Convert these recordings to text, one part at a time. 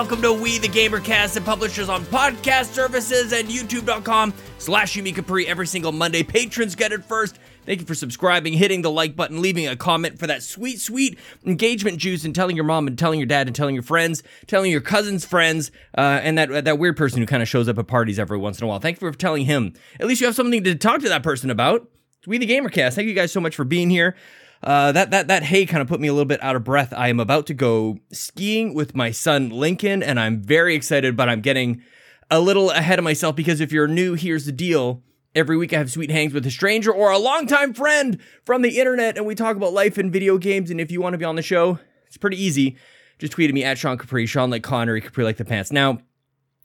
Welcome to We the Gamercast and publishers on podcast services and youtube.com slash Yumi Capri every single Monday. Patrons get it first. Thank you for subscribing, hitting the like button, leaving a comment for that sweet, sweet engagement juice, and telling your mom and telling your dad and telling your friends, telling your cousin's friends, uh, and that that weird person who kind of shows up at parties every once in a while. Thank you for telling him. At least you have something to talk to that person about. It's we the Gamercast. Thank you guys so much for being here. Uh, that that that hay kind of put me a little bit out of breath. I am about to go skiing with my son Lincoln, and I'm very excited, but I'm getting a little ahead of myself because if you're new, here's the deal. Every week I have sweet hangs with a stranger or a longtime friend from the internet, and we talk about life and video games. And if you want to be on the show, it's pretty easy. Just tweet at me at Sean Capri, Sean like Connery, Capri like the pants. Now,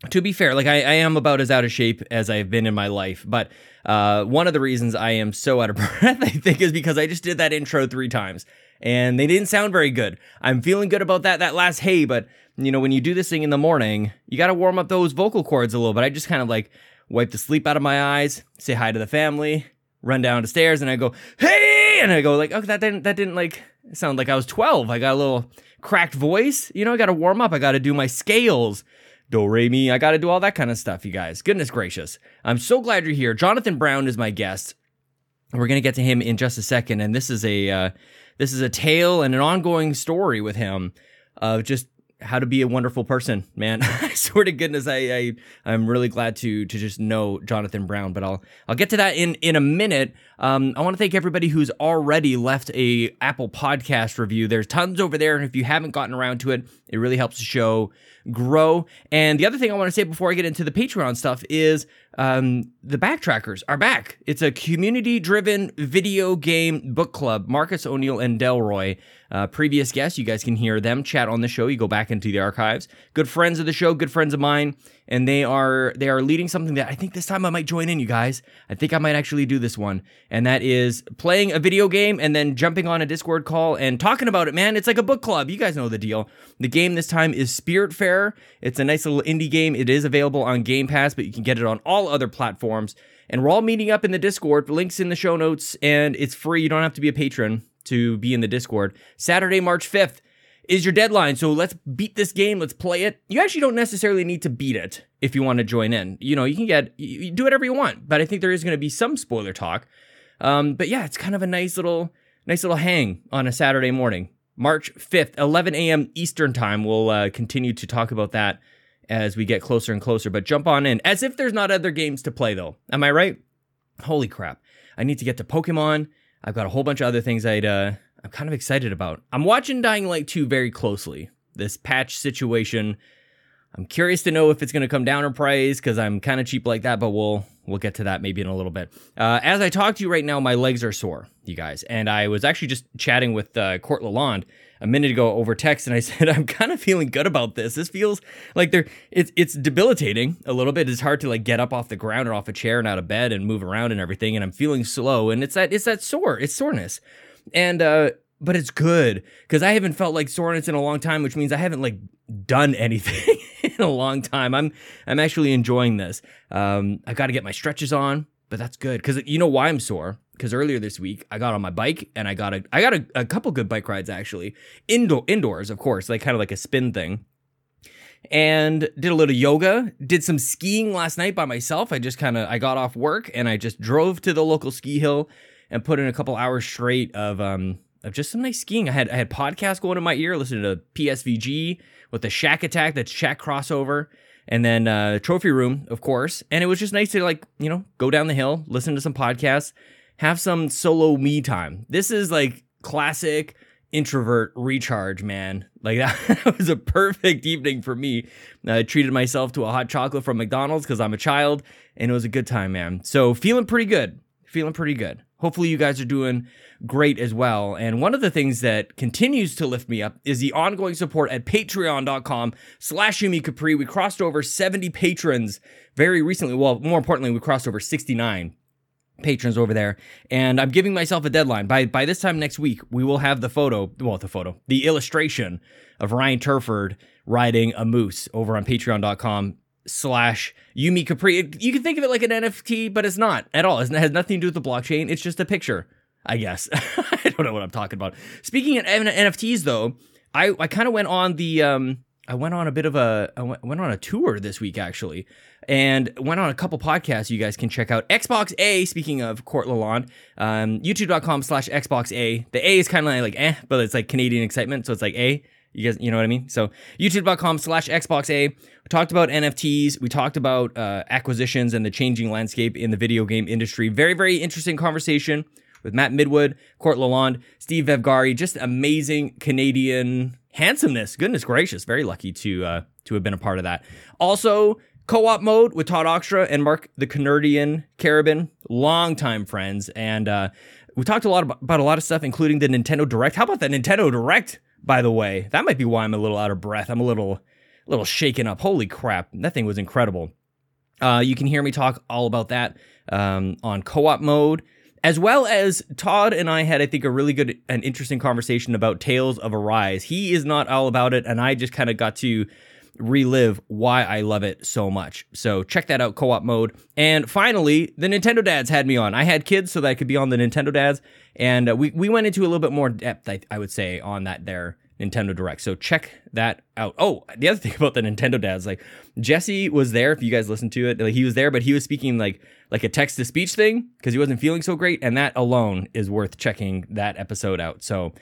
to be fair, like I, I, am about as out of shape as I've been in my life, but uh, one of the reasons I am so out of breath, I think, is because I just did that intro three times and they didn't sound very good. I'm feeling good about that that last hey, but you know when you do this thing in the morning, you got to warm up those vocal cords a little bit. I just kind of like wipe the sleep out of my eyes, say hi to the family, run down the stairs, and I go hey, and I go like, okay, that didn't that didn't like sound like I was 12. I got a little cracked voice. You know, I got to warm up. I got to do my scales do re mi. I got to do all that kind of stuff, you guys. Goodness gracious. I'm so glad you're here. Jonathan Brown is my guest. We're gonna get to him in just a second, and this is a uh, this is a tale and an ongoing story with him of just how to be a wonderful person, man. I swear to goodness, I, I I'm really glad to to just know Jonathan Brown, but I'll I'll get to that in in a minute. Um, I want to thank everybody who's already left a Apple Podcast review. There's tons over there, and if you haven't gotten around to it, it really helps the show grow. And the other thing I want to say before I get into the Patreon stuff is um, the Backtrackers are back. It's a community driven video game book club. Marcus O'Neill and Delroy, uh, previous guests, you guys can hear them chat on the show. You go back into the archives. Good friends of the show, good friends of mine, and they are they are leading something that I think this time I might join in. You guys, I think I might actually do this one, and that is playing a video game and then jumping on a Discord call and talking about it. Man, it's like a book club. You guys know the deal. The game this time is Spiritfarer. It's a nice little indie game. It is available on Game Pass, but you can get it on all other platforms. And we're all meeting up in the Discord. Links in the show notes, and it's free. You don't have to be a patron to be in the Discord. Saturday, March 5th is your deadline. So let's beat this game. Let's play it. You actually don't necessarily need to beat it if you want to join in. You know, you can get, you do whatever you want, but I think there is going to be some spoiler talk. Um, but yeah, it's kind of a nice little, nice little hang on a Saturday morning. March 5th, 11 a.m. Eastern time. We'll uh, continue to talk about that as we get closer and closer. But jump on in as if there's not other games to play, though. Am I right? Holy crap! I need to get to Pokemon. I've got a whole bunch of other things I'd uh, I'm kind of excited about. I'm watching Dying Light 2 very closely. This patch situation. I'm curious to know if it's going to come down in price because I'm kind of cheap like that, but we'll we'll get to that maybe in a little bit. Uh, as I talk to you right now, my legs are sore, you guys, and I was actually just chatting with uh, Court Lalonde a minute ago over text, and I said I'm kind of feeling good about this. This feels like they're it's it's debilitating a little bit. It's hard to like get up off the ground or off a chair and out of bed and move around and everything, and I'm feeling slow, and it's that it's that sore, it's soreness, and uh, but it's good because I haven't felt like soreness in a long time, which means I haven't like done anything in a long time. I'm I'm actually enjoying this. Um, I got to get my stretches on, but that's good because you know why I'm sore because earlier this week I got on my bike and I got a I got a, a couple good bike rides actually indoor indoors of course like kind of like a spin thing and did a little yoga did some skiing last night by myself I just kind of I got off work and I just drove to the local ski hill and put in a couple hours straight of um of just some nice skiing I had I had podcasts going in my ear listening to PSVG with the Shack Attack that's Shack crossover and then uh, trophy room of course and it was just nice to like you know go down the hill listen to some podcasts have some solo me time. This is like classic introvert recharge, man. Like that was a perfect evening for me. I treated myself to a hot chocolate from McDonald's because I'm a child, and it was a good time, man. So feeling pretty good. Feeling pretty good. Hopefully you guys are doing great as well. And one of the things that continues to lift me up is the ongoing support at patreon.com slash Yumi Capri. We crossed over 70 patrons very recently. Well, more importantly, we crossed over 69 patrons over there and i'm giving myself a deadline by by this time next week we will have the photo well the photo the illustration of ryan turford riding a moose over on patreon.com slash yumi capri you can think of it like an nft but it's not at all it has nothing to do with the blockchain it's just a picture i guess i don't know what i'm talking about speaking of nfts though i i kind of went on the um I went on a bit of a I went, went on a tour this week actually, and went on a couple podcasts you guys can check out. Xbox A. Speaking of Court Lalonde, um, YouTube.com/slash Xbox A. The A is kind of like eh, but it's like Canadian excitement, so it's like A. You guys, you know what I mean? So youtube.com slash Xbox A. We talked about NFTs. We talked about uh, acquisitions and the changing landscape in the video game industry. Very, very interesting conversation with Matt Midwood, Court Lalonde, Steve Evgari. Just amazing Canadian handsomeness. Goodness gracious. Very lucky to uh, to have been a part of that. Also, co-op mode with Todd Oxtra and Mark the Canardian Carabin, longtime friends. And uh, we talked a lot about, about a lot of stuff, including the Nintendo Direct. How about the Nintendo Direct? by the way. That might be why I'm a little out of breath. I'm a little little shaken up. Holy crap. That thing was incredible. Uh, you can hear me talk all about that um, on co-op mode, as well as Todd and I had, I think, a really good and interesting conversation about Tales of Arise. He is not all about it, and I just kind of got to relive why I love it so much. So check that out, co-op mode. And finally, the Nintendo Dads had me on. I had kids so that I could be on the Nintendo Dads, and uh, we we went into a little bit more depth, I, I would say, on that there Nintendo Direct. So check that out. Oh, the other thing about the Nintendo Dads, like Jesse was there. If you guys listened to it, like he was there, but he was speaking like like a text to speech thing because he wasn't feeling so great, and that alone is worth checking that episode out. So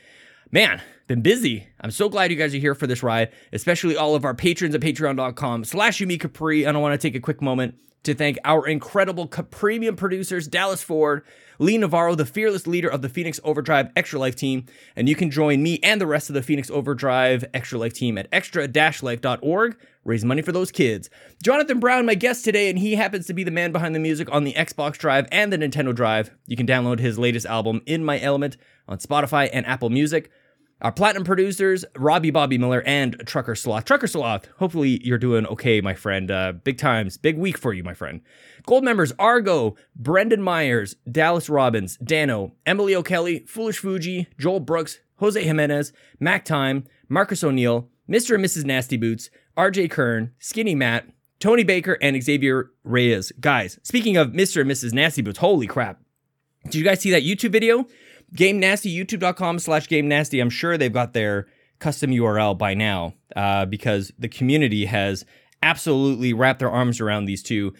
man, been busy. I'm so glad you guys are here for this ride, especially all of our patrons at patreon.com slash Yumi Capri. And I want to take a quick moment to thank our incredible premium producers, Dallas Ford, Lee Navarro, the fearless leader of the Phoenix Overdrive Extra Life team. And you can join me and the rest of the Phoenix Overdrive Extra Life team at extra-life.org. Raise money for those kids. Jonathan Brown, my guest today, and he happens to be the man behind the music on the Xbox Drive and the Nintendo Drive. You can download his latest album, In My Element, on Spotify and Apple Music. Our platinum producers, Robbie Bobby Miller and Trucker Sloth. Trucker Sloth, hopefully you're doing okay, my friend. Uh, big times, big week for you, my friend. Gold members Argo, Brendan Myers, Dallas Robbins, Dano, Emily O'Kelly, Foolish Fuji, Joel Brooks, Jose Jimenez, Mac Time, Marcus O'Neill, Mr. and Mrs. Nasty Boots, RJ Kern, Skinny Matt, Tony Baker, and Xavier Reyes. Guys, speaking of Mr. and Mrs. Nasty Boots, holy crap. Did you guys see that YouTube video? Game Nasty, youtube.com slash Game Nasty. I'm sure they've got their custom URL by now uh, because the community has absolutely wrapped their arms around these two.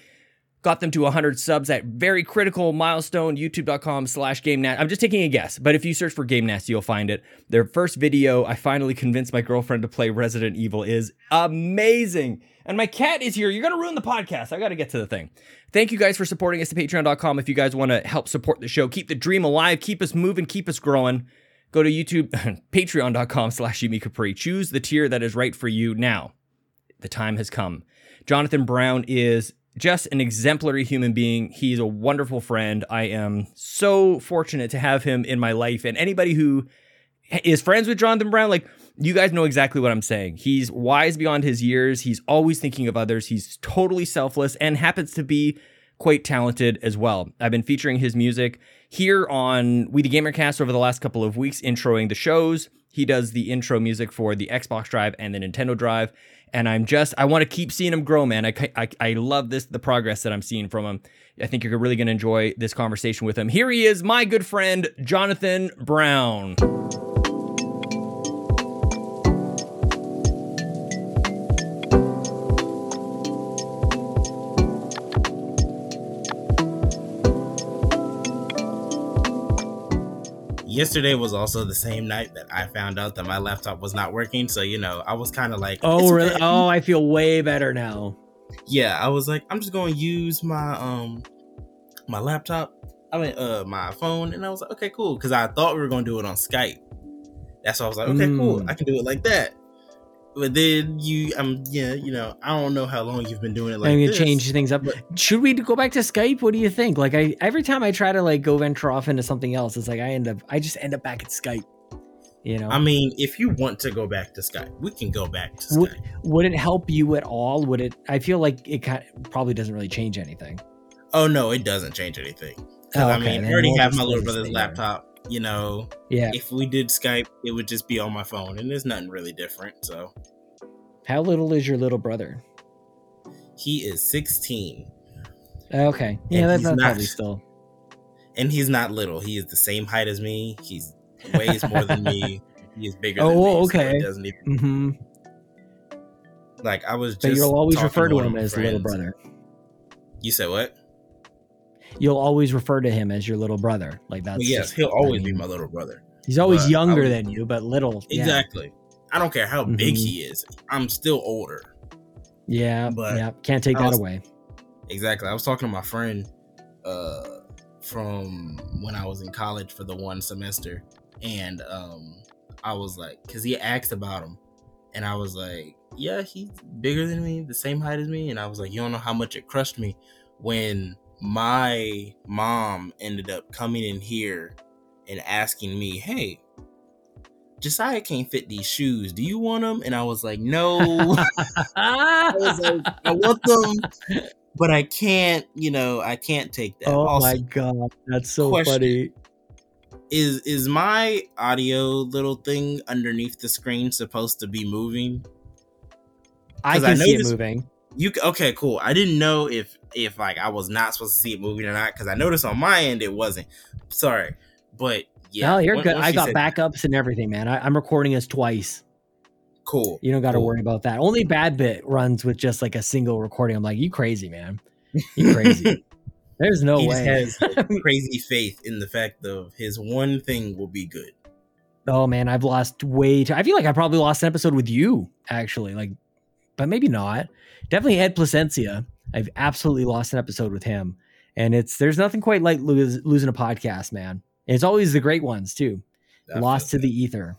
Got them to 100 subs at very critical milestone, youtube.com slash Game Nasty. I'm just taking a guess, but if you search for Game Nasty, you'll find it. Their first video, I finally convinced my girlfriend to play Resident Evil, is amazing. And my cat is here. You're to ruin the podcast. I got to get to the thing. Thank you guys for supporting us at patreon.com. If you guys want to help support the show, keep the dream alive, keep us moving, keep us growing, go to YouTube, patreon.com slash Yumi Capri. Choose the tier that is right for you now. The time has come. Jonathan Brown is just an exemplary human being. He's a wonderful friend. I am so fortunate to have him in my life. And anybody who is friends with Jonathan Brown, like, you guys know exactly what I'm saying. He's wise beyond his years. He's always thinking of others. He's totally selfless and happens to be quite talented as well. I've been featuring his music here on We the Gamercast over the last couple of weeks, introing the shows. He does the intro music for the Xbox Drive and the Nintendo Drive. And I'm just, I want to keep seeing him grow, man. I, I, I love this, the progress that I'm seeing from him. I think you're really going to enjoy this conversation with him. Here he is, my good friend, Jonathan Brown. Yesterday was also the same night that I found out that my laptop was not working. So, you know, I was kind of like, Oh, really? Oh, I feel way better now. Yeah, I was like, I'm just going to use my um my laptop. I mean, uh my phone and I was like, okay, cool cuz I thought we were going to do it on Skype. That's why I was like, okay, mm. cool. I can do it like that but then you um yeah you know i don't know how long you've been doing it like i'm gonna change things up. Should we go back to skype? What do you think? Like i every time i try to like go venture off into something else it's like i end up i just end up back at skype you know? I mean if you want to go back to skype we can go back to skype. would, would it help you at all? Would it i feel like it kind of, probably doesn't really change anything. Oh no it doesn't change anything. Oh, okay. i mean i already have my little brother's laptop you know, yeah. If we did Skype, it would just be on my phone, and there's nothing really different. So, how little is your little brother? He is 16. Okay, yeah, that's not, probably still. And he's not little. He is the same height as me. He's weighs more than me. He is bigger. Oh, okay. So doesn't even. Mm-hmm. Like I was just. But you'll always refer to him as little brother. You said what? You'll always refer to him as your little brother. Like that's Well, yes, just- he'll always I be my little brother. He's always younger would- than you, but little. yeah. Exactly. I don't care how big Mhm. he is. I'm still older. Yeah, But yeah, can't take that away. Exactly. I was talking to my friend uh from when I was in college for the one semester and um I was like cuz he asked about him and I was like, "Yeah, he's bigger than me, the same height as me." And I was like, "You don't know how much it crushed me when my mom ended up coming in here and asking me, "Hey, Josiah can't fit these shoes. Do you want them?" And I was like, "No." I was like, I want them, but I can't. You know, I can't take that. oh also, my god, that's so question. funny. is is my audio little thing underneath the screen supposed to be moving? I can see it moving. You okay? Cool. I didn't know if if like I was not supposed to see it moving or not because I noticed on my end it wasn't. Sorry, but yeah, no, you're on- good. once I got backups and everything, man. I, I'm recording us twice. Cool. You don't got to Cool. worry about that. Only Bad Bit runs with just like a single recording. I'm like, you crazy, man. You crazy. There's no he way. has crazy faith in the fact of his one thing will be good. Oh man, I've lost way too. I feel like I probably lost an episode with you, actually. Like, but maybe not. Definitely Ed Placencia. I've absolutely lost an episode with him, and it's there's nothing quite like lose, losing a podcast, man. And it's always the great ones too. I lost to the ether.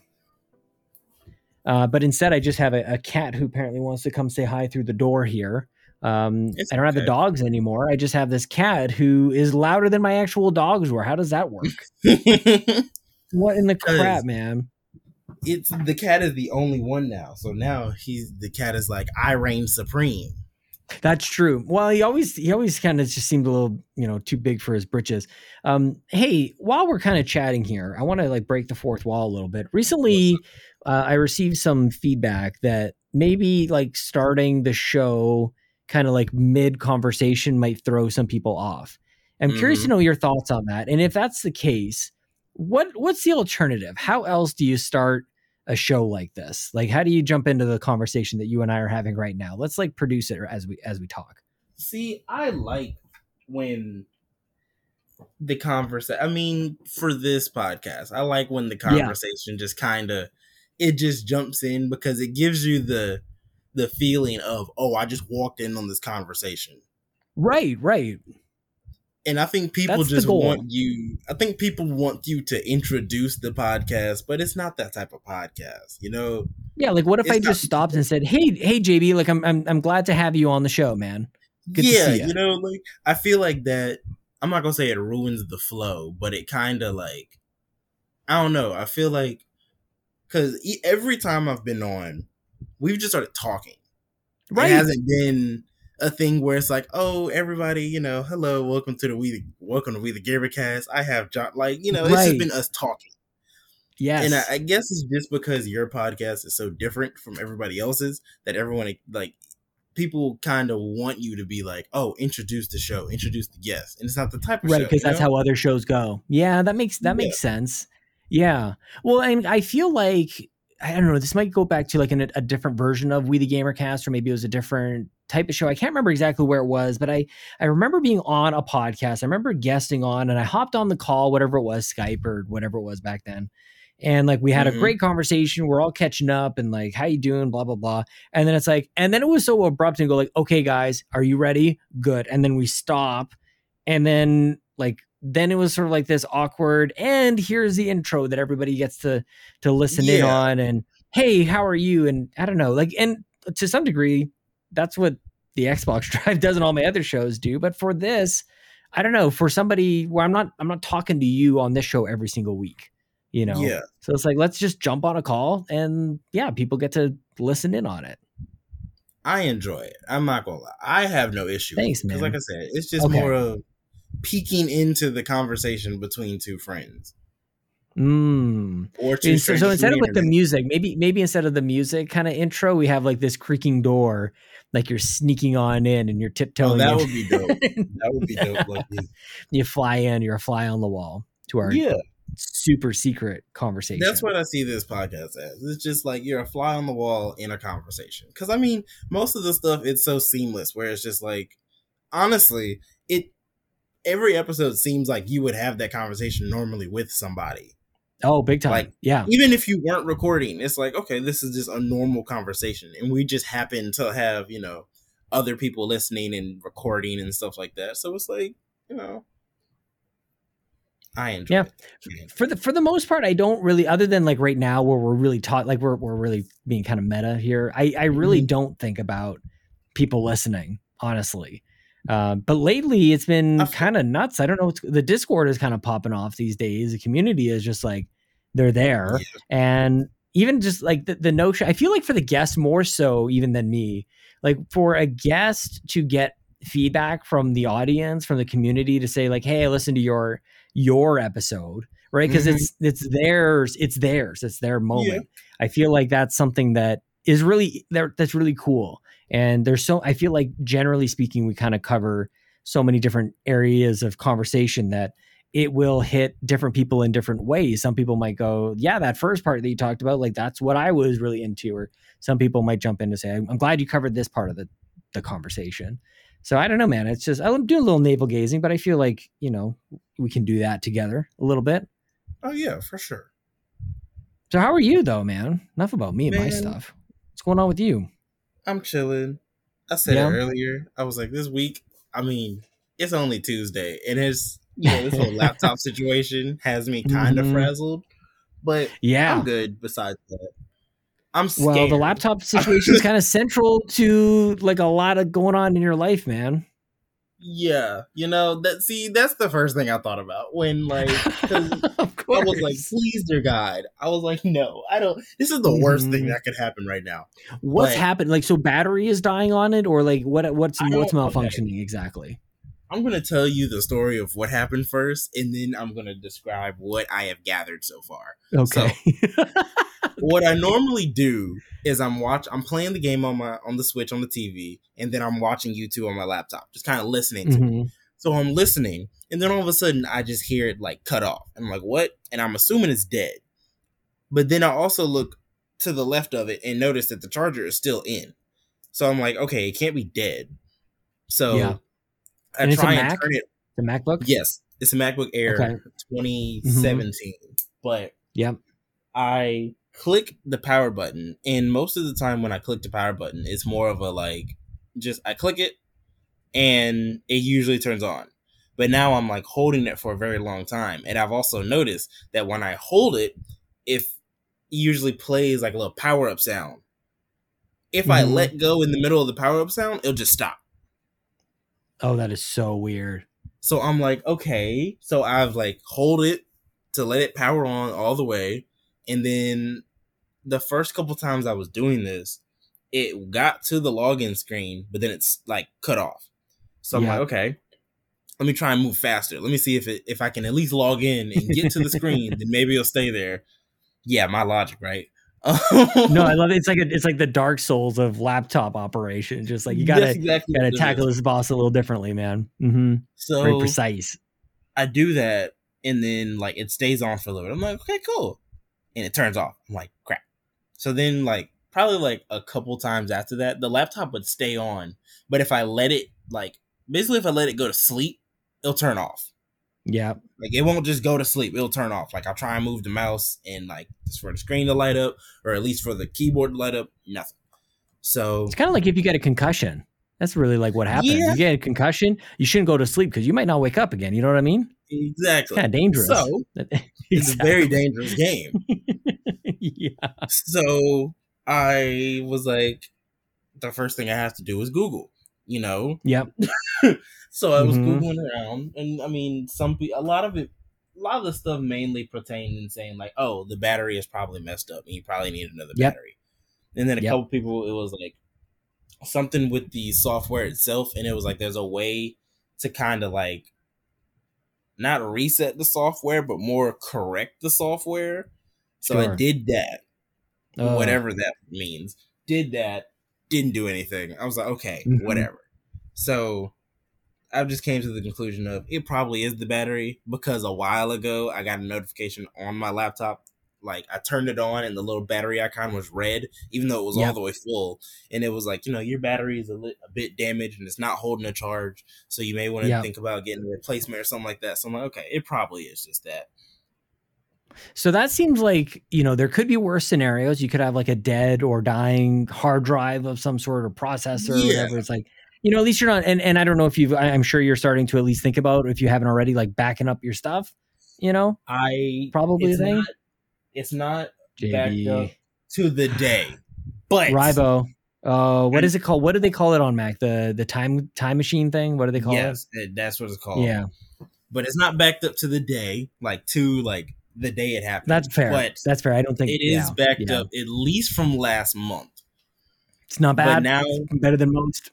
Uh, but instead, I just have a, a cat who apparently wants to come say hi through the door here. Um, I don't have the dogs anymore. I just have this cat who is louder than my actual dogs were. How does that work? what in the crap, man? it's the cat is the only one now. So now he's the cat is like I reign supreme. That's true. Well, he always he always kind of just seemed a little, you know, too big for his britches. Um, hey, while we're kind of chatting here, I want to like break the fourth wall a little bit. Recently, uh, I received some feedback that maybe like starting the show kind of like mid conversation might throw some people off. I'm curious to Mhm. know your thoughts on that. And if that's the case, what what's the alternative? How else do you start a show like this? Like how do you jump into the conversation that you and I are having right now? Let's like produce it as we as we talk. See, I like when the conversation. I mean, for this podcast, I like when the Yeah. conversation just kind of it just jumps in because it gives you the the feeling of oh, I just walked in on this conversation. Right, right. And I think people That's just want you. I think people want you to introduce the podcast, but it's not that type of podcast. You know, Yeah, like what if It's I just not- stopped and said, "Hey, hey JB, like I'm I'm I'm glad to have you on the show, man." Good to yeah, see you know, like I feel like that. I'm not gonna say it ruins the flow, but it kind of like I don't know. I feel like because every time I've been on, we've just started talking. Right. It hasn't been a thing where it's like, oh, everybody, you know, hello, welcome to the we, welcome to we the Gamer Cast. I have John, like you know, it's Right. just been us talking. yes. And I, I guess it's just because your podcast is so different from everybody else's that everyone like people kind of want you to be like, oh, introduce the show, introduce the guest, and it's not the type of right because that's know? how other shows go yeah that makes that makes sense yeah well and i feel like i don't know this might go back to like an, a different version of we the gamer cast or maybe it was a different type of show. I can't remember exactly where it was but i i remember being on a podcast. I remember guesting on and i hopped on the call whatever it was skype or whatever it was back then. And like we had a Mhm. great conversation. We're all catching up and like how you doing? blah blah blah. And then it's like and then it was so abrupt and go like okay guys are you ready? Good. And then we stop. And then like then it was sort of like this awkward and here's the intro that everybody gets to to listen in on and hey how are you? And i don't know like and to some degree that's what the xbox drive does and all my other shows do but for this i don't know for somebody where i'm not i'm not talking to you on this show every single week you know Yeah, so it's like let's just jump on a call and yeah people get to listen in on it I enjoy it. I'm not gonna lie, I have no issue. Thanks, Because, man. like I said, it's just Okay. more of peeking into the conversation between two friends mm. or two. So, so instead of with the music, maybe maybe instead of the music kind of intro, we have like this creaking door, like you're sneaking on in and you're tiptoeing. oh, tiptoeing. that in. would be dope. That would be dope. Like, you fly in, you're a fly on the wall to our yeah, super secret conversation. That's what I see this podcast as. It's just like you're a fly on the wall in a conversation. Because I mean, most of the stuff it's so seamless, where it's just like, honestly, it every episode seems like you would have that conversation normally with somebody. Oh, big time! Like, yeah. Even if you weren't recording, it's like okay, this is just a normal conversation, and we just happen to have you know other people listening and recording and stuff like that. So it's like you know I enjoy. Yeah, it. for the for the most part, I don't really. Other than like right now, where we're really taught, like we're we're really being kind of meta here. I I really Mhm. don't think about people listening, honestly. Uh, but lately, it's been kind of nuts. I don't know. What's, the Discord is kind of popping off these days. The community is just like they're there, Yeah. and even just like the, the notion. I feel like for the guest more so even than me. Like for a guest to get feedback from the audience, from the community, to say like, "Hey, I listened to your." your episode right because Mhm. it's it's theirs it's theirs it's their moment i feel like that's something that is really that's really cool and there's so i feel like generally speaking we kind of cover so many different areas of conversation that it will hit different people in different ways some people might go yeah that first part that you talked about like that's what i was really into or some people might jump in to say i'm glad you covered this part of the the conversation so I don't know, man. It's just I'm doing a little navel gazing, but I feel like you know we can do that together a little bit. Oh yeah, for sure. So how are you though, man? Enough about me and my stuff. What's going on with you? I'm chilling. I said Yeah. it earlier. I was like, this week. I mean, it's only Tuesday, and it's you know this whole laptop situation has me kind of Mhm. frazzled, but Yeah. I'm good. Besides that, I'm scared. Well, the laptop situation is kind of central to like a lot of going on in your life, man. Yeah, you know that. See, that's the first thing I thought about when like I was like, please, dear God. I was like, no, I don't. This is the worst thing Mhm. that could happen right now. what's happened? Like, so battery is dying on it, or like what? What's what's don't- okay. malfunctioning exactly? I'm gonna tell you the story of what happened first, and then I'm gonna describe what I have gathered so far. Okay. what I normally do is I'm watch I'm playing the game on my on the Switch on the TV, and then I'm watching YouTube on my laptop, just kind of listening to it. Mhm. So I'm listening, and then all of a sudden I just hear it like cut off. I'm like, what? And I'm assuming it's dead. But then I also look to the left of it and notice that the charger is still in. So I'm like, okay, it can't be dead. So Yeah. I And it's a try and Mac? turn it. The MacBook. Yes, it's a MacBook Air Okay. 2017. But Yep. I click the power button, and most of the time when I click the power button, it's more of a like just I click it and it usually turns on. But now I'm like holding it for a very long time, and I've also noticed that when I hold it, if it usually plays like a little power up sound. If I Mhm. let go in the middle of the power up sound, it'll just stop. Oh, that is so weird. So I'm like, okay. So I've like hold it to let it power on all the way. And then the first couple times I was doing this, it got to the login screen, but then it's like cut off. So I'm Yeah. like, okay, let me try and move faster. Let me see if it if I can at least log in and get to the screen, then maybe it'll stay there. Yeah, my logic, right? No, I love it. It's like a, it's like the Dark Souls of laptop operation. Just like you gotta exactly gotta tackle this boss a little differently, man. Mm-hmm. So Very precise. I do that, and then like it stays on for a little bit. I'm like, okay, cool, and it turns off. I'm like, crap. So then, like probably like a couple times after that, the laptop would stay on, but if I let it, like basically, if I let it go to sleep, it'll turn off. Yeah. Like it won't just go to sleep; it'll turn off. Like I'll try and move the mouse and like just for the screen to light up, or at least for the keyboard to light up. Nothing. So It's kind of like if you get a concussion. That's really like what happens. Yeah. You get a concussion, you shouldn't go to sleep because you might not wake up again. You know what I mean? It's exactly, kind of dangerous. So it's a very dangerous game. yeah. so I was like, the first thing I have to do is Google, you know. Yep. So I was Mhm. googling around, and I mean, some a lot of it, a lot of the stuff mainly pertained in saying like, oh, the battery is probably messed up, and you probably need another Yep. battery. And then a Yep. couple people, it was like something with the software itself, and it was like there's a way to kind of like not reset the software, but more correct the software. So I did that Oh, whatever that means. Did that, didn't do anything. I was like, okay, Mhm. whatever. So I just came to the conclusion of it probably is the battery because a while ago I got a notification on my laptop. Like I turned it on and the little battery icon was red, even though it was Yep. all the way full. And it was like, you know, your battery is a, li- a bit damaged and it's not holding a charge. So you may want to Yep. think about getting a replacement or something like that. So I'm like, okay, it probably is just that. So that seems like, you know, there could be worse scenarios. You could have like a dead or dying hard drive of some sort or processor or whatever. It's like, you know, at least you're not, and, and I don't know if you've, I'm sure you're starting to at least think about, if you haven't already, like backing up your stuff, you know, I Probably it's a thing? Not, it's not backed up to the day, but Ribo. Uh, what is it called? What do they call it on Mac? The the time time machine thing? What do they call yes, it- that's what it's called. Yeah, but it's not backed up to the day, like to like the day it happened. that's fair. But that's fair. I don't think it is yeah, backed yeah. up at least from last month. It's not But bad. now, better than most.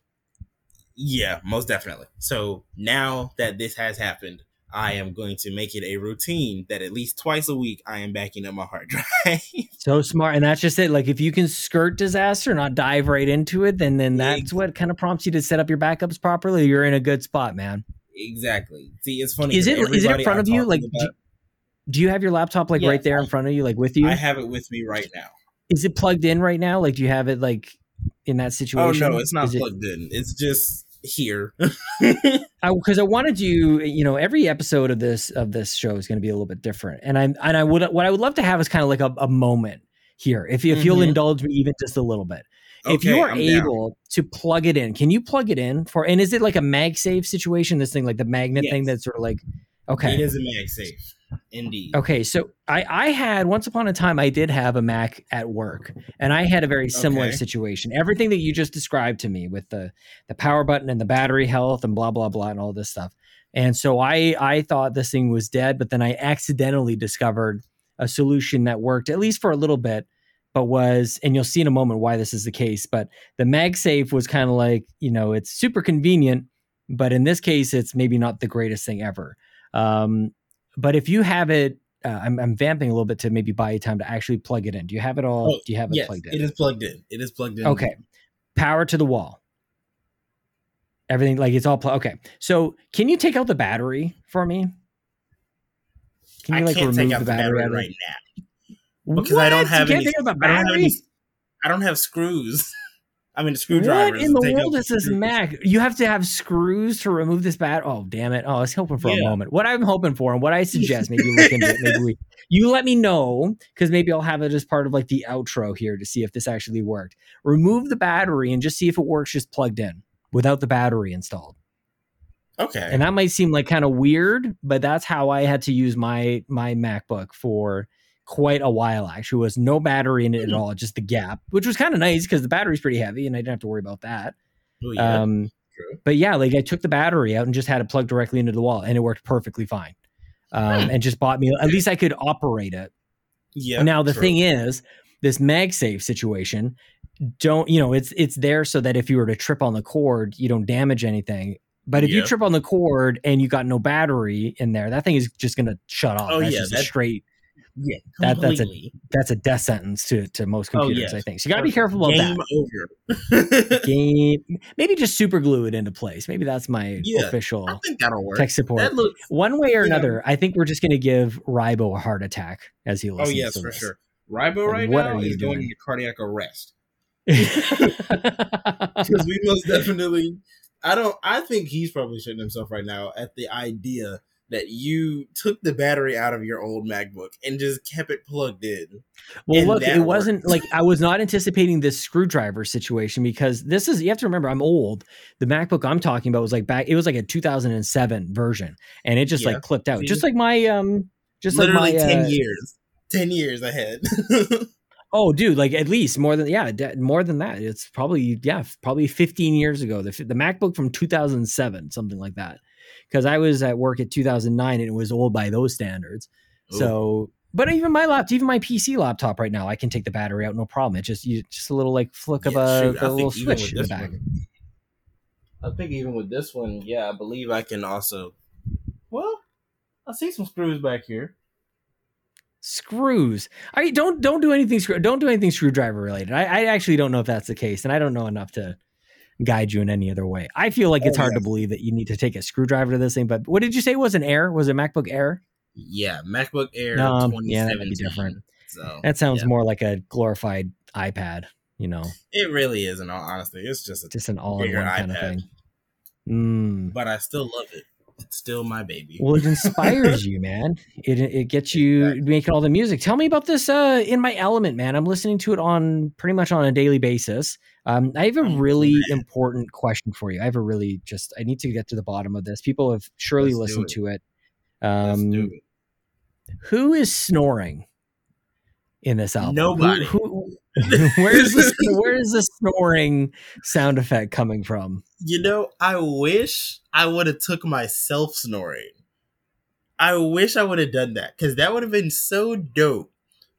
yeah, most definitely. So now that this has happened, I am going to make it a routine that at least twice a week I am backing up my hard drive. So smart, and that's just it. Like if you can skirt disaster, not dive right into it, then then that's what kind of prompts you to set up your backups properly. You're in a good spot, man. exactly. See, it's funny. Is it is it in front I of you? Like, do, do you have your laptop like right there I- in front of you, like with you? I have it with me right now. is it plugged in right now? Like, do you have it like in that situation? Oh no, it's not Is it- plugged in. It's just here. I because I wanted you, you know, every episode of this of this show is going to be a little bit different, and I and I would what I would love to have is kind of like a, a moment here, if if you'll Mhm. indulge me even just a little bit. if you are I'm down. able to plug it in, can you plug it in for? And is it like a MagSafe situation? This thing, like the magnet thing, that's sort of like okay. It is a MagSafe, indeed. Okay, so I, I had once upon a time I did have a Mac at work, and I had a very similar Okay. situation. Everything that you just described to me with the the power button and the battery health and blah blah blah and all this stuff. And so I I thought this thing was dead, but then I accidentally discovered a solution that worked at least for a little bit, but was and you'll see in a moment why this is the case. But the MagSafe was kind of like you know it's super convenient, but in this case it's maybe not the greatest thing ever. Um, but if you have it, uh, I'm, I'm vamping a little bit to maybe buy you time to actually plug it in. Do you have it all? Oh, do you have it Yes, plugged in? it is plugged in. It is plugged in. Okay. Power to the wall. Everything like it's all plugged. Okay. So can you take out the battery for me? Can I like can't remove take out the the battery, battery right now because I don't have you any. Can't take out the I don't have any. I don't have screws. I mean, screwdrivers. What in the to take out world is this. Mac? You have to have screws to remove this bat. Oh, damn it! Oh, I was hoping for a moment. What I'm hoping for, and what I suggest, maybe look into it. Maybe we, you let me know because maybe I'll have it as part of like the outro here to see if this actually worked. Remove the battery and just see if it works just plugged in without the battery installed. Okay. And that might seem like kind of weird, but that's how I had to use my my MacBook for quite a while. Actually, was no battery in it at all, just the gap, which was kind of nice because the battery's pretty heavy and I didn't have to worry about that. Oh, yeah. Um, but yeah, like I took the battery out and just had it plugged directly into the wall, and it worked perfectly fine. Um, and just bought me at least I could operate it. yeah. now the true. thing is, this MagSafe situation, don't you know? It's it's there so that if you were to trip on the cord, you don't damage anything. But if you trip on the cord and you got no battery in there, that thing is just going to shut off. Oh, that's yeah, just that- straight. Yeah, that- that's a- That's a death sentence to to most Oh, computers. yes. I think so. You got to be careful about Game that. over. Game, maybe just super glue it into place. Maybe that's my Yeah, official I think that'll work. tech support. That looks. One way or you know- another, I think we're just going to give Ribo a heart attack as he listens. Oh listens. yes, to for this. sure. Ribo right what now is going doing? into cardiac arrest because we most definitely. I don't. I think he's probably shitting himself right now at the idea that you took the battery out of your old MacBook and just kept it plugged in. well, look, it wasn't like I was not anticipating this screwdriver situation because this is you have to remember I'm old. The MacBook I'm talking about was like back. It was like a 2007 version, and it just Yeah. like clipped out, See? just like my um, just Literally like my ten uh, years. Ten years ahead. Oh, dude, like at least more than yeah, more than that. It's probably yeah, probably 15 years ago. The the MacBook from 2007, something like that. Because I was at work at 2009 and it was old by those standards. So, but even my laptop, even my PC laptop right now, I can take the battery out no problem. It's just you just a little like flick of a, shoot, a little switch in the back. one- I think even with this one, yeah, I believe I can also. Well, I see some screws back here. Screws. I don't don't do anything screw don't do anything screwdriver related. I, I actually don't know if that's the case, and I don't know enough to guide you in any other way. I feel like it's Oh, hard to believe that you need to take a screwdriver to this thing. But what did you say was an Air? Was it MacBook Air? Yeah, MacBook Air Um, 2017. yeah, that might be different. So That sounds yeah. more like a glorified iPad. You know, It really is, in all honesty. It's just a just an all-in-one kind of thing. Mm. but I still love it. It's still my baby. Well, it inspires you, man. It it gets you Exactly. making all the music. Tell me about this uh in my element, man. I'm listening to it on pretty much on a daily basis. Um, I have a Oh, really important question for you. I have a really just I need to get to the bottom of this. People have surely Let's listened it. to it. Um, it. who is snoring in this album? Who- Nobody. Who, where's the where's the snoring sound effect coming from? You know, I wish I would have took myself snoring. I wish I would have done that because that would have been so dope.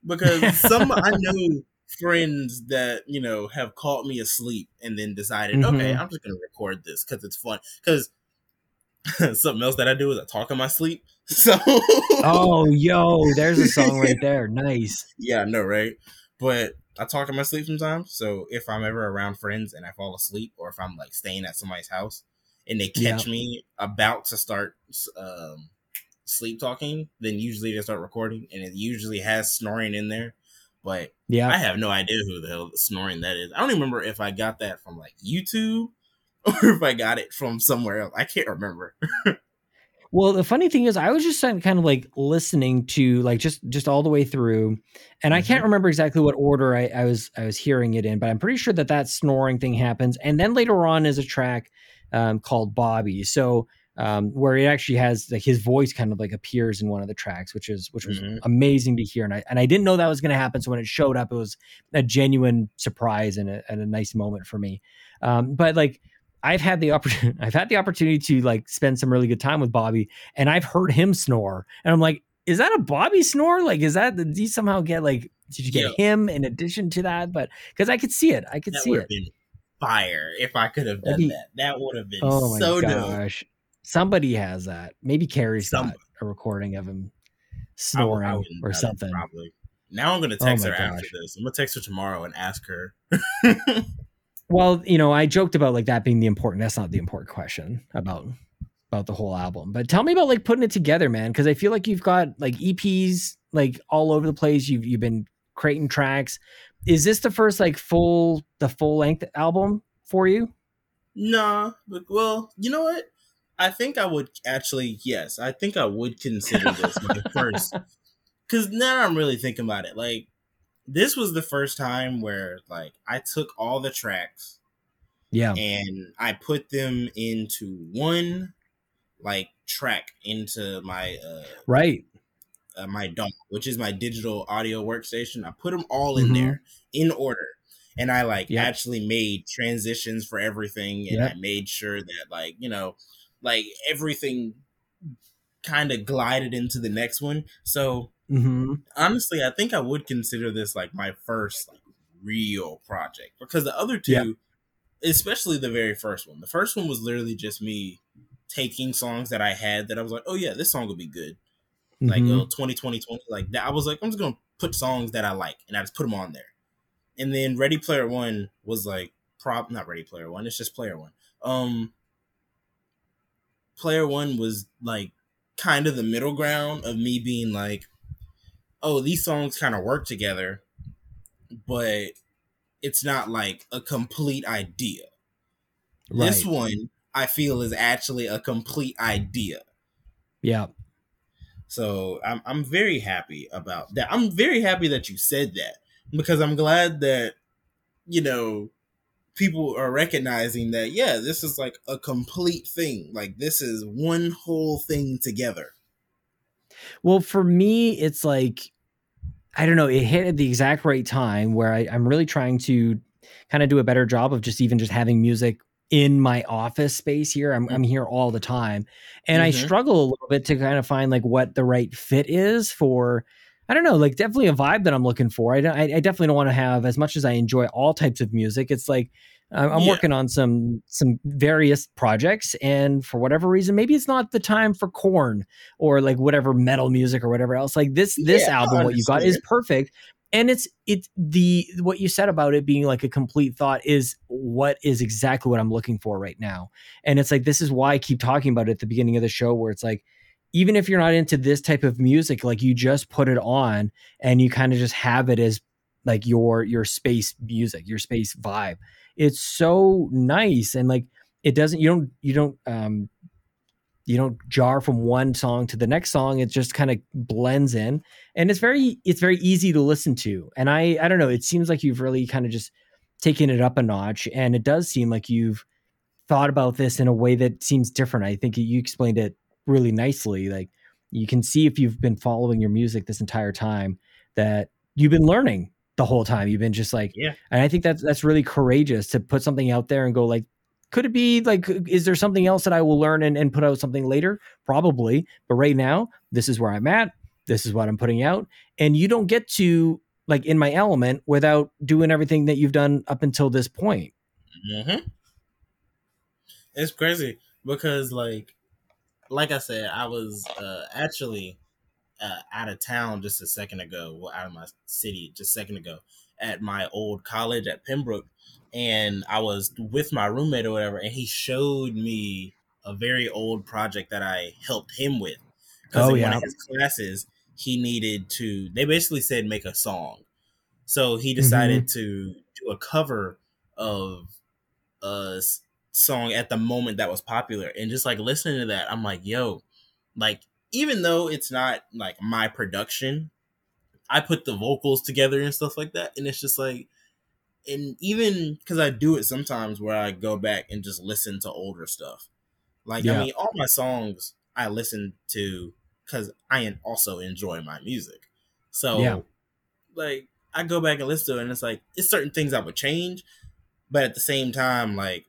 Because some I know friends that you know have caught me asleep and then decided, okay, Mhm. I'm just gonna record this because it's fun. Because something else that I do is I talk in my sleep. So Oh, yo, there's a song right there. Nice. yeah, I know, right? But I talk in my sleep sometimes. So if I'm ever around friends and I fall asleep, or if I'm like staying at somebody's house and they catch me about to start um, sleep talking, then usually they start recording, and it usually has snoring in there. But Yeah. I have no idea who the hell snoring that is. I don't even remember if I got that from like YouTube or if I got it from somewhere else. I can't remember. Well, the funny thing is, I was just kind of like listening to like just just all the way through, and I can't Mhm. remember exactly what order I, I was I was hearing it in, but I'm pretty sure that that snoring thing happens, and then later on is a track um, called Bobby, so um, where it actually has like his voice kind of like appears in one of the tracks, which is which was Mhm. amazing to hear, and I and I didn't know that was going to happen, so when it showed up, it was a genuine surprise and a, and a nice moment for me. Um, but like I've had the opportunity, I've had the opportunity to like spend some really good time with Bobby, and I've heard him snore, and I'm like, is that a Bobby snore? Like, is that did you somehow get like did you get him in addition to that? But because I could see it, I could That see it. been fire if I could have done be- that. That would have been Oh my so dope. Gosh, somebody has that. Maybe Carrie's got a recording of him I w- I snoring wouldn't or something. Probably. Now I'm gonna Oh text my her after this. I'm gonna text her tomorrow and ask her. Well, you know, I joked about like that being the important. That's not the important question about about the whole album. But tell me about like putting it together, man, because I feel like you've got like EPs like all over the place. You've you've been creating tracks. Is this the first like full the full length album for you? nah, but well, you know what? I think I would actually. Yes, I think I would consider this my first. Because now I'm really thinking about it. Like, this was the first time where like I took all the tracks Yeah. and I put them into one like track into my uh Right. uh, my DAW, which is my digital audio workstation. I put them all in Mhm. there in order, and I like Yep. actually made transitions for everything, and Yep. I made sure that like you know, like everything kind of glided into the next one. So hmm honestly, I think I would consider this like my first like real project because the other two, Yep. especially the very first one, the first one was literally just me taking songs that I had that I was like, oh yeah, this song will be good like Mhm. uh, 20 20 20 like that i was like i'm just gonna put songs that i like and i just put them on there and then ready player one was like prop not ready player one it's just player one um player one was like kind of the middle ground of me being like oh these songs kind of work together but it's not like a complete idea this one i feel is actually a complete idea Yeah. So I'm I'm very happy about that. I'm very happy that you said that because I'm glad that you know people are recognizing that yeah, this is like a complete thing. Like this is one whole thing together. Well, for me, it's like I don't know. It hit at the exact right time where I, I'm really trying to kind of do a better job of just even just having music in my office space here. I'm, I'm here all the time, and I Mhm. struggle a little bit to kind of find like what the right fit is for. I don't know, like definitely a vibe that I'm looking for. I, don't- I, I definitely don't want to have as much as I enjoy all types of music. It's like I'm I'm Yeah. working on some some various projects, and for whatever reason, maybe it's not the time for Korn or like whatever metal music or whatever else. Like this this Yeah, album, what you got is perfect. and it's it's the what you said about it being like a complete thought is what is exactly what i'm looking for right now and it's like this is why i keep talking about it at the beginning of the show where it's like even if you're not into this type of music like you just put it on and you kind of just have it as like your your space music your space vibe. It's so nice and like it doesn't you don't you don't um you don't jar from one song to the next song. It just kind of blends in and it's very it's very easy to listen to. And i i don't know it seems like you've really kind of just taken it up a notch and it does seem like you've thought about this in a way that seems different. I think you explained it really nicely like you can see if you've been following your music this entire time that you've been learning the whole time. You've been just like Yeah. and i think that's that's really courageous to put something out there and go like could it be like is there something else that i will learn and, and put out something later? Probably but right now this is where i'm at this is what i'm putting out and you don't get to like in my element without doing everything that you've done up until this point. Hmm It's crazy because like like I said, I was uh, actually uh, out of town just a second ago, well, out of my city just a second ago at my old college at Pembroke, and I was with my roommate or whatever, and he showed me a very old project that I helped him with. Because Oh, in one of his classes he needed to. They basically said make a song, so he decided to do a cover of a s- song at the moment that was popular and just like listening to that i'm like yo like even though it's not like my production i put the vocals together and stuff like that and it's just like and even because i do it sometimes where i go back and just listen to older stuff like Yeah. i mean all my songs i listen to because i also enjoy my music so Yeah. like i go back and listen to it and it's like it's certain things i would change but at the same time like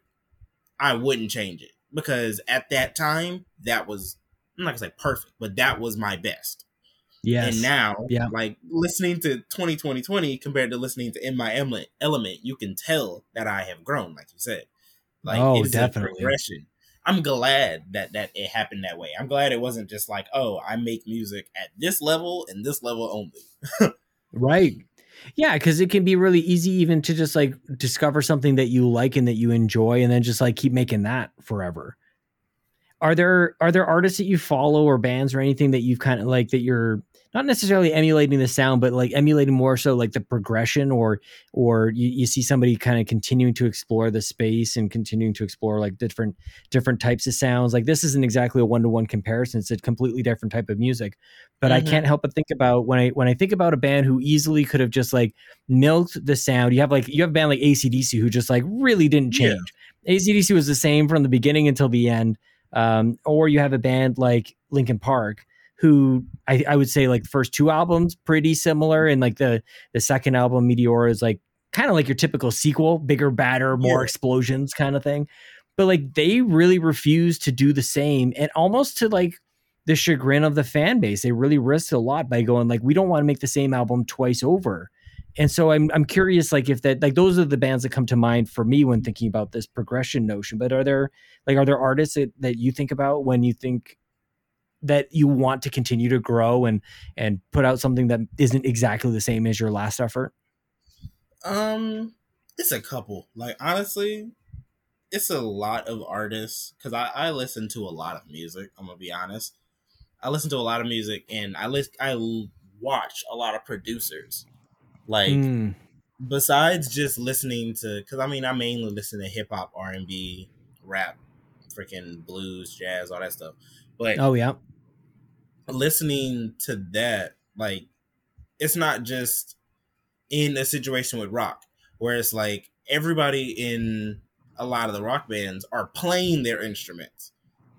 I wouldn't change it because at that time that was I'm not gonna say perfect, but that was my best. yes And now, Yeah. like listening to 20 20 compared to listening to In My Element, Element, you can tell that I have grown, like you said. Like Oh, it's definitely. a progression. I'm glad that that it happened that way. I'm glad it wasn't just like, oh, I make music at this level and this level only. Right. Yeah, because it can be really easy even to just like discover something that you like and that you enjoy and then just like keep making that forever. Are there are there artists that you follow or bands or anything that you've kind of like that you're not necessarily emulating the sound, but like emulating more so like the progression or or you, you see somebody kind of continuing to explore the space and continuing to explore like different different types of sounds. Like this isn't exactly a one-to-one comparison. It's a completely different type of music but I Mhm. can't help but think about when I when I think about a band who easily could have just like milked the sound. You have like you have a band like ACDC who just like really didn't Yeah. change. ACDC was the same from the beginning until the end. Um, or you have a band like Linkin Park who I, I would say like the first two albums pretty similar and like the the second album Meteora is like kind of like your typical sequel, bigger, badder, more Yeah. explosions kind of thing. But like they really refuse to do the same and almost to like the chagrin of the fan base. They really risked a lot by going like, we don't want to make the same album twice over. And so I'm I'm curious, like if that like those are the bands that come to mind for me when thinking about this progression notion. But are there like are there artists that, that you think about when you think that you want to continue to grow and and put out something that isn't exactly the same as your last effort? Um, it's a couple. Like honestly, it's a lot of artists because I I listen to a lot of music. I'm gonna be honest. I listen to a lot of music and I list I watch a lot of producers. Like Mm, besides just listening to, because I mean I mainly listen to hip hop, R and B, rap, freaking blues, jazz, all that stuff. But oh yeah. listening to that, like, it's not just in a situation with rock where it's like everybody in a lot of the rock bands are playing their instruments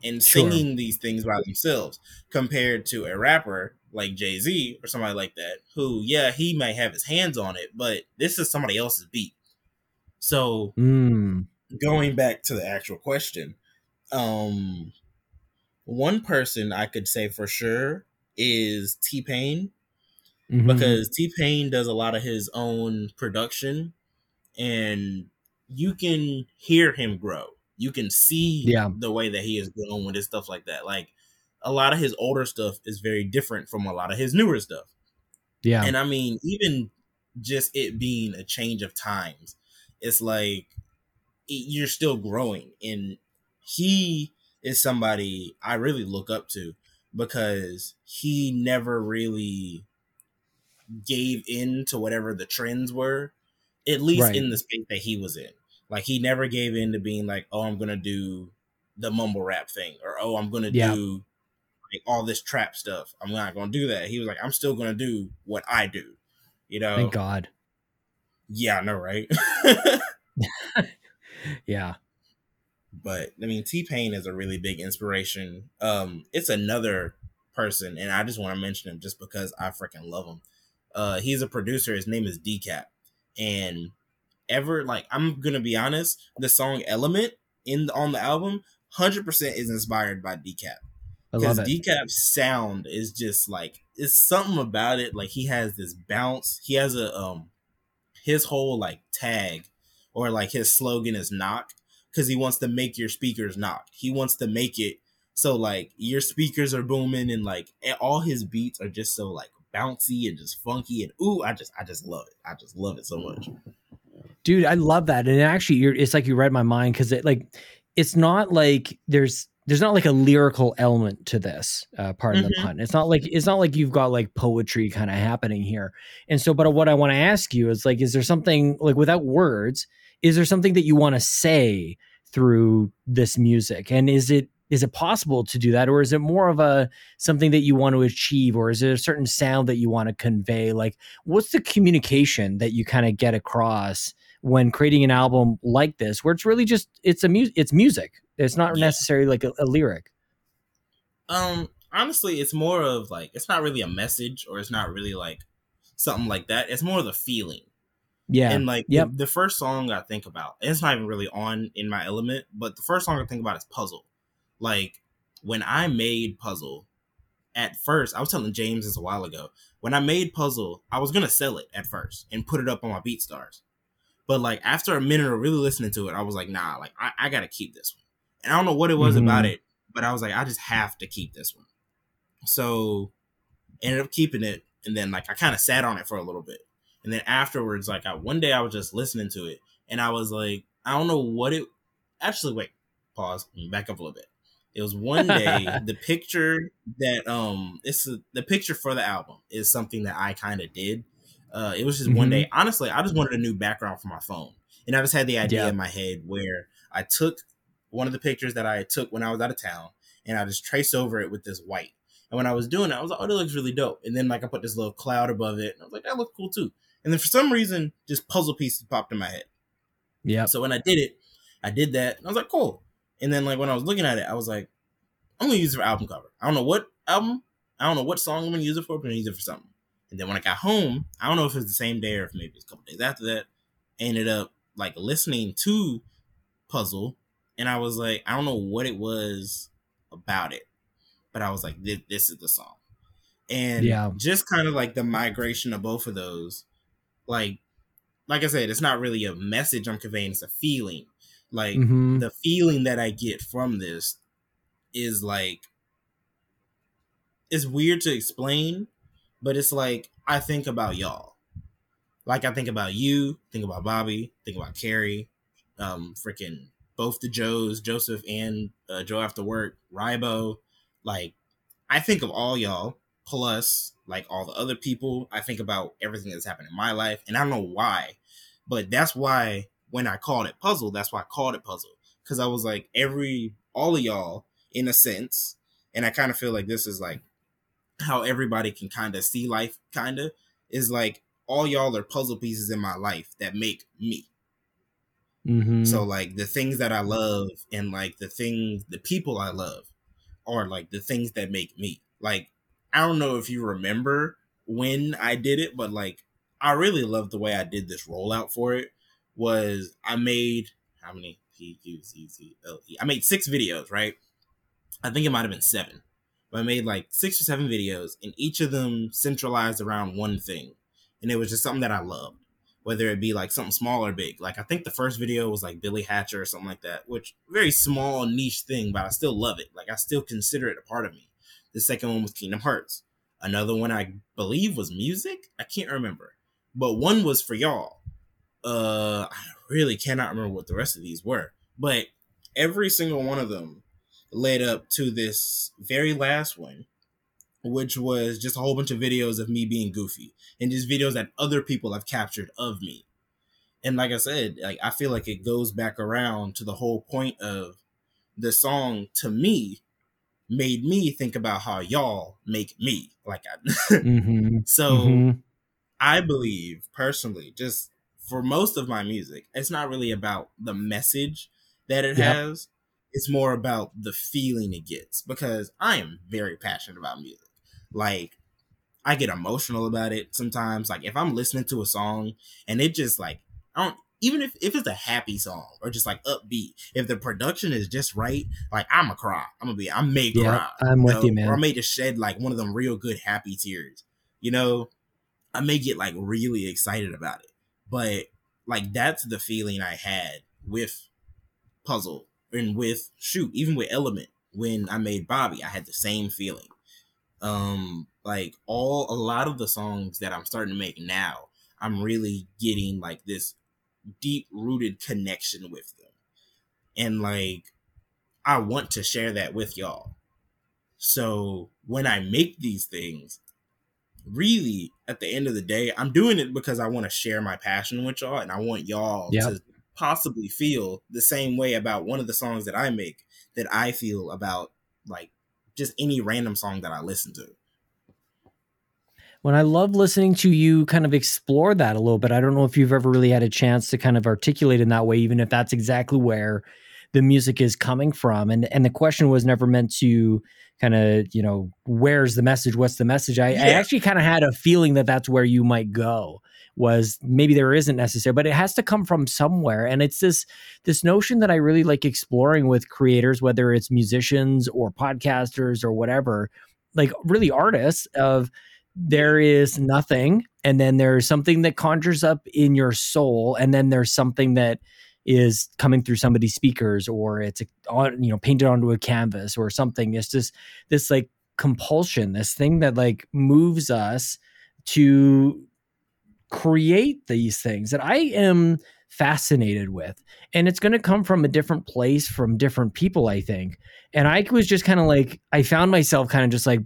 and Sure. singing these things by themselves compared to a rapper like Jay Z or somebody like that, who, yeah, he may have his hands on it, but this is somebody else's beat. So Mm, going back to the actual question, um, one person I could say for sure is T Pain mhm. because T Pain does a lot of his own production, and you can hear him grow. You can see Yeah. the way that he is grown with his stuff like that. Like a lot of his older stuff is very different from a lot of his newer stuff. yeah. And I mean, even just it being a change of times. It's like it, you're still growing, and he is somebody I really look up to because he never really gave in to whatever the trends were, at least Right. in the space that he was in. Like he never gave in to being like, oh, I'm gonna do the mumble rap thing, or oh, I'm gonna Yeah. do like all this trap stuff. I'm not gonna do that. He was like, I'm still gonna do what I do. You know? Thank God. Yeah, I know, right? Yeah. but I mean, T Pain is a really big inspiration. Um, it's another person, and I just want to mention him just because I freaking love him. Uh, he's a producer. His name is Decap, and ever like I'm gonna be honest, the song Element in on the album, hundred percent is inspired by Decap because. Decap's sound is just like it's something about it. Like he has this bounce. He has a um his whole like tag or like his slogan is knock because he wants to make your speakers knock. He wants to make it so like your speakers are booming and like all his beats are just so like bouncy and just funky and ooh, I just I just love it. I just love it so much. dude i love that and actually you're it's like you read my mind because it like it's not like there's there's not like a lyrical element to this uh part of the pun. It's not like it's not like you've got like poetry kind of happening here. And so but what i want to ask you is like is there something like without words is there something that you want to say through this music? And is it is it possible to do that? Or is it more of a something that you want to achieve? Or is it a certain sound that you want to convey? Like what's the communication that you kind of get across when creating an album like this where it's really just it's a mu- it's music it's not Yeah. necessarily like a, a lyric Um, honestly, it's more of like it's not really a message or it's not really like something like that. It's more of the feeling. yeah And like Yep. the, the first song I think about, and it's not even really on in my element, but the first song I think about is Puzzle. Like when I made Puzzle, at first, I was telling James this a while ago. When I made Puzzle, I was gonna sell it at first and put it up on my BeatStars. But like after a minute of really listening to it, I was like, nah, like I, I gotta keep this one. And I don't know what it was Mhm. about it, but I was like, I just have to keep this one. So ended up keeping it, and then like I kind of sat on it for a little bit. And then afterwards, like I one day I was just listening to it and I was like, I don't know what it actually wait, pause, back up a little bit. It was one day the picture that um it's a, the picture for the album is something that I kind of did. Uh it was just one Mhm. day. Honestly, I just wanted a new background for my phone. And I just had the idea Yeah. in my head where I took one of the pictures that I took when I was out of town and I just traced over it with this white. And when I was doing it, I was like, oh, that looks really dope. And then like I put this little cloud above it, and I was like, that looks cool too. And then for some reason, just puzzle pieces popped in my head. yeah So when I did it, I did that, and I was like, cool. And then like when I was looking at it, I was like, I'm gonna use it for album cover. I don't know what album, I don't know what song I'm gonna use it for, but I'm gonna use it for something. And then when I got home, I don't know if it was the same day or if maybe it's a couple days after that, I ended up like listening to Puzzle, and I was like, I don't know what it was about it, but I was like, this, this is the song. And Yeah. just kind of like the migration of both of those, like, like I said, it's not really a message I'm conveying; it's a feeling. Like Mhm. the feeling that I get from this is like it's weird to explain, but it's like I think about y'all. Like I think about you, think about Bobby, think about Carrie, um, freaking both the Joes, Joseph and uh, Joe after work, Ribo. Like I think of all y'all plus like all the other people. I think about everything that's happened in my life, and I don't know why, but that's why when I called it puzzle, that's why I called it puzzle because I was like every all of y'all in a sense, and I kind of feel like this is like how everybody can kind of see life, kind of is like all y'all are puzzle pieces in my life that make me. Mhm. So like the things that I love and like the things the people I love are like the things that make me. Like I don't know if you remember when I did it, but like I really love the way I did this rollout for it. Was I made how many P Q C C L E? I made six videos, right? I think it might have been seven, but I made like six or seven videos, and each of them centralized around one thing, and it was just something that I loved whether it be like something small or big. Like I think the first video was like Billy Hatcher or something like that, which very small niche thing, but I still love it. Like I still consider it a part of me. The second one was Kingdom Hearts. Another one I believe was music. I can't remember, but one was for y'all. Uh, I really cannot remember what the rest of these were, but every single one of them led up to this very last one, which was just a whole bunch of videos of me being goofy and just videos that other people have captured of me. And like I said, like I feel like it goes back around to the whole point of the song to me made me think about how y'all make me like I, mm-hmm. so mm-hmm. i believe personally just for most of my music it's not really about the message that it yep. has it's more about the feeling it gets because i am very passionate about music like i get emotional about it sometimes like if i'm listening to a song and it just like i don't even if, if it's a happy song or just like upbeat, if the production is just right, like I'm a cry. I'm gonna be I'm made yeah, cry. I'm with you, man. Or I may just shed like one of them real good happy tears. You know, I may get like really excited about it. But like that's the feeling I had with Puzzle and with shoot, even with Element when I made Bobby, I had the same feeling. Um, like all a lot of the songs that I'm starting to make now, I'm really getting like this deep rooted connection with them. And like, I want to share that with y'all. So when I make these things, really at the end of the day, I'm doing it because I want to share my passion with y'all and I want y'all yep. to possibly feel the same way about one of the songs that I make that I feel about like just any random song that I listen to when I love listening to you kind of explore that a little bit. I don't know if you've ever really had a chance to kind of articulate in that way, even if that's exactly where the music is coming from. And and the question was never meant to kind of you know where's the message, what's the message. I, yeah. I actually kind of had a feeling that that's where you might go. Was maybe there isn't necessary, but it has to come from somewhere. And it's this this notion that I really like exploring with creators, whether it's musicians or podcasters or whatever, like really artists of there is nothing and then there's something that conjures up in your soul and then there's something that is coming through somebody's speakers or it's on you know painted onto a canvas or something it's just this like compulsion this thing that like moves us to create these things that i am fascinated with and it's going to come from a different place from different people i think. And i was just kind of like i found myself kind of just like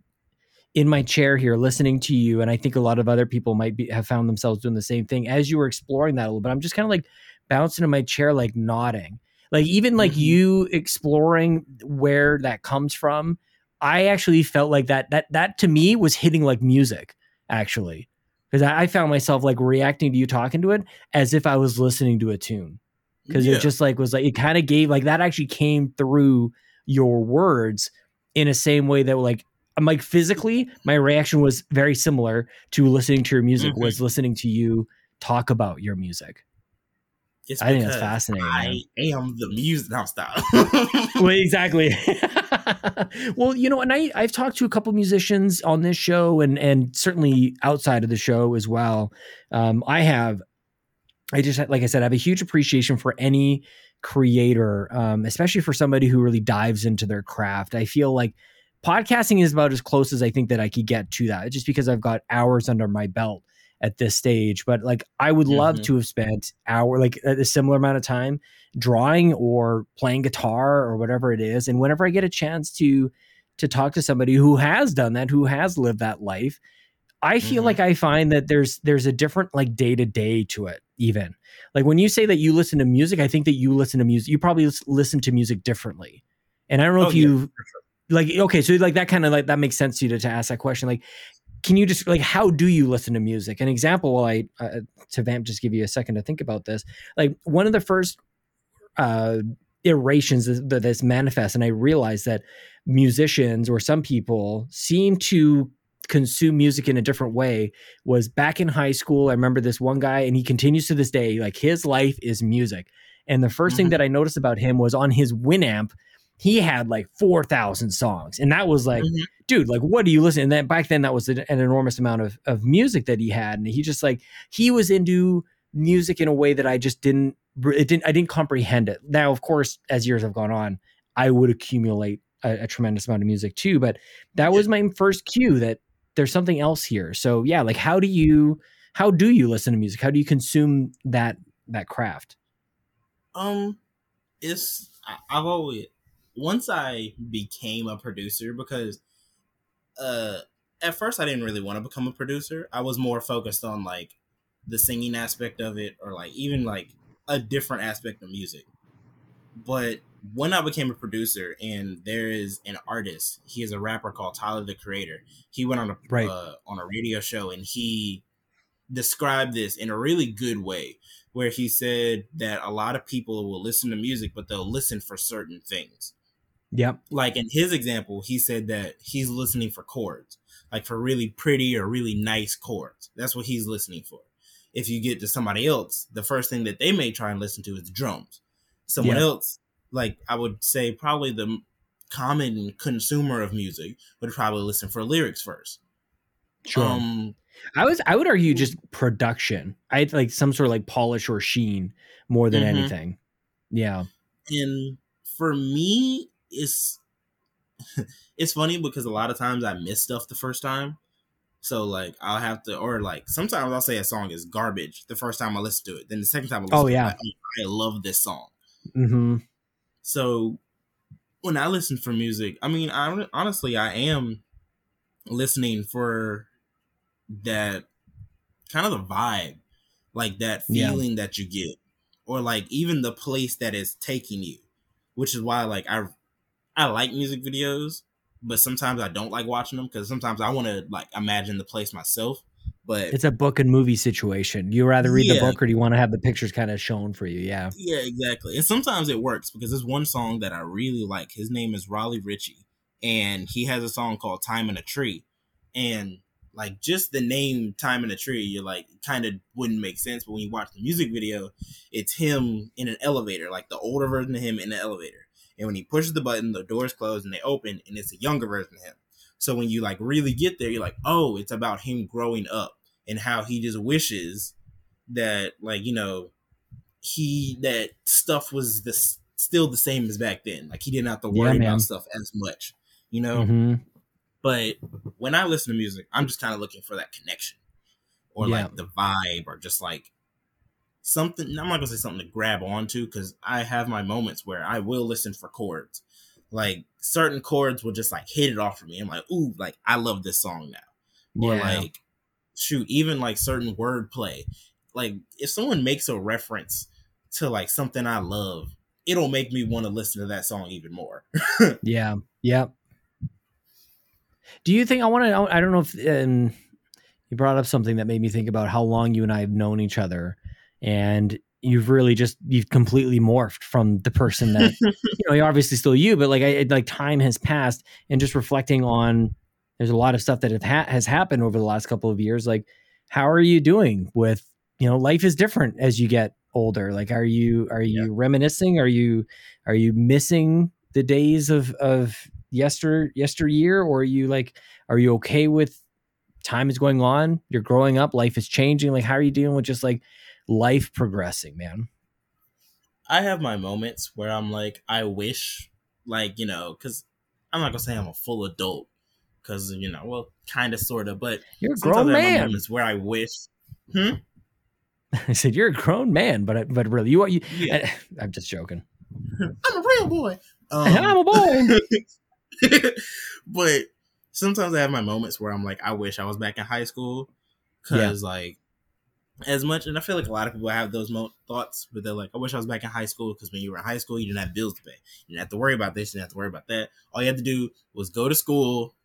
in my chair here listening to you and i think a lot of other people might be have found themselves doing the same thing as you were exploring that a little bit. I'm just kind of like bouncing in my chair like nodding. Like even like mm-hmm. you exploring where that comes from i actually felt like that that that to me was hitting like music actually because I, I, found myself like reacting to you talking to it as if i was listening to a tune because yeah. it just like was like it kind of gave like that actually came through your words in a same way that like I'm like physically, my reaction was very similar to listening to your music. Mm-hmm. Was listening to you talk about your music. It's I think that's fascinating. I man. am the music. Now stop. well, exactly. well, you know, and I I've talked to a couple musicians on this show, and and certainly outside of the show as well. Um, I have, I just like I said, I have a huge appreciation for any creator, um, especially for somebody who really dives into their craft. I feel like podcasting is about as close as I think that I could get to that, just because I've got hours under my belt at this stage. But like, I would love mm-hmm. to have spent hour like a similar amount of time drawing or playing guitar or whatever it is. And whenever I get a chance to to talk to somebody who has done that, who has lived that life, I feel mm-hmm. like I find that there's there's a different like day to day to it. Even like when you say that you listen to music, I think that you listen to music. You probably listen to music differently. And I don't know oh, if you. Yeah, like okay so like that kind of like that makes sense to you to, to ask that question like can you just like how do you listen to music? An example while i uh, to vamp just give you a second to think about this. Like one of the first uh iterations that this manifests and i realized that musicians or some people seem to consume music in a different way was back in high school i remember this one guy and he continues to this day like his life is music. And the 1st mm-hmm. thing that i noticed about him was on his winamp he had like 4,000 songs. And that was like, mm-hmm. dude, like, what do you listen? And then back then, that was an, an enormous amount of, of music that he had. And he just like, he was into music in a way that I just didn't, it didn't, I didn't comprehend it. Now, of course, as years have gone on, I would accumulate a, a tremendous amount of music too. But that was my first cue that there's something else here. So yeah, like, how do you, how do you listen to music? How do you consume that that craft? Um, it's I've always once I became a producer because uh at first I didn't really want to become a producer. I was more focused on like the singing aspect of it or like even like a different aspect of music. But when I became a producer and there is an artist, he is a rapper called Tyler the Creator. He went on a Right. uh, on a radio show and he described this in a really good way where he said that a lot of people will listen to music but they'll listen for certain things Yep. like in his example, he said that he's listening for chords, like for really pretty or really nice chords. That's what he's listening for. If you get to somebody else, the first thing that they may try and listen to is the drums. Someone Yeah. else, like I would say, probably the common consumer of music would probably listen for lyrics first. Sure. Um, I was I would argue just production. I like some sort of like polish or sheen more than Mhm. anything. Yeah. and for me it's it's funny because a lot of times i miss stuff the first time so like i'll have to or like sometimes i'll say a song is garbage the first time i listen to it then the second time i listen Oh, to yeah. it like, i love this song Mm-hmm. so when i listen for music i mean i honestly i am listening for that kind of the vibe like that Yeah. feeling that you get or like even the place that is taking you which is why like i i like music videos but sometimes i don't like watching them because sometimes i want to like imagine the place myself but It's a book and movie situation. You rather read the book or do you want to have the pictures kind of shown for you? Yeah. Yeah, exactly. And sometimes it works because there's one song that I really like. His name is Raleigh Ritchie, and he has a song called "Time in a Tree," and like just the name "Time in a Tree," you're like kind of wouldn't make sense. But when you watch the music video, it's him in an elevator, like the older version of him in the elevator. And when he pushes the button, the doors close and they open, and it's a younger version of him. So when you like really get there, you're like, oh, it's about him growing up and how he just wishes that like you know he that stuff was the still the same as back then. Like he didn't have to worry man. about stuff as much, you know. hmm But when I listen to music, I'm just kind of looking for that connection or Yeah. like the vibe or just like something. I'm not gonna say something to grab onto because I have my moments where I will listen for chords. Like certain chords will just like hit it off for me. I'm like, ooh, like I love this song now or like shoot even like certain wordplay like if someone makes a reference to like something i love it'll make me want to listen to that song even more Yeah. Yeah. Do you think I want to? I don't know if um, you brought up something that made me think about how long you and I have known each other, and you've really just you've completely morphed from the person that you know. You're obviously still you, but like I like time has passed, and just reflecting on there's a lot of stuff that have ha- has happened over the last couple of years. Like, how are you doing with you know life is different as you get older. Like, are you are you reminiscing? Are you are you missing the days of of yester yesteryear or are you like are you okay with time is going on you're growing up life is changing like how are you dealing with just like life progressing man. I have my moments where i'm like i wish like you know because i'm not gonna say i'm a full adult because you know well kind of sort of but you're a grown I man. moments where i wish Hmm? i said you're a grown man but but really you are you yeah. i'm just joking. I'm a real boy. Um, i'm a boy. But sometimes I have my moments where I'm like, I wish I was back in high school. Cause like, as much, and I feel like a lot of people have those mo- thoughts, but they're like, I wish I was back in high school because when you were in high school, you didn't have bills to pay. You didn't have to worry about this. You didn't have to worry about that. All you had to do was go to school,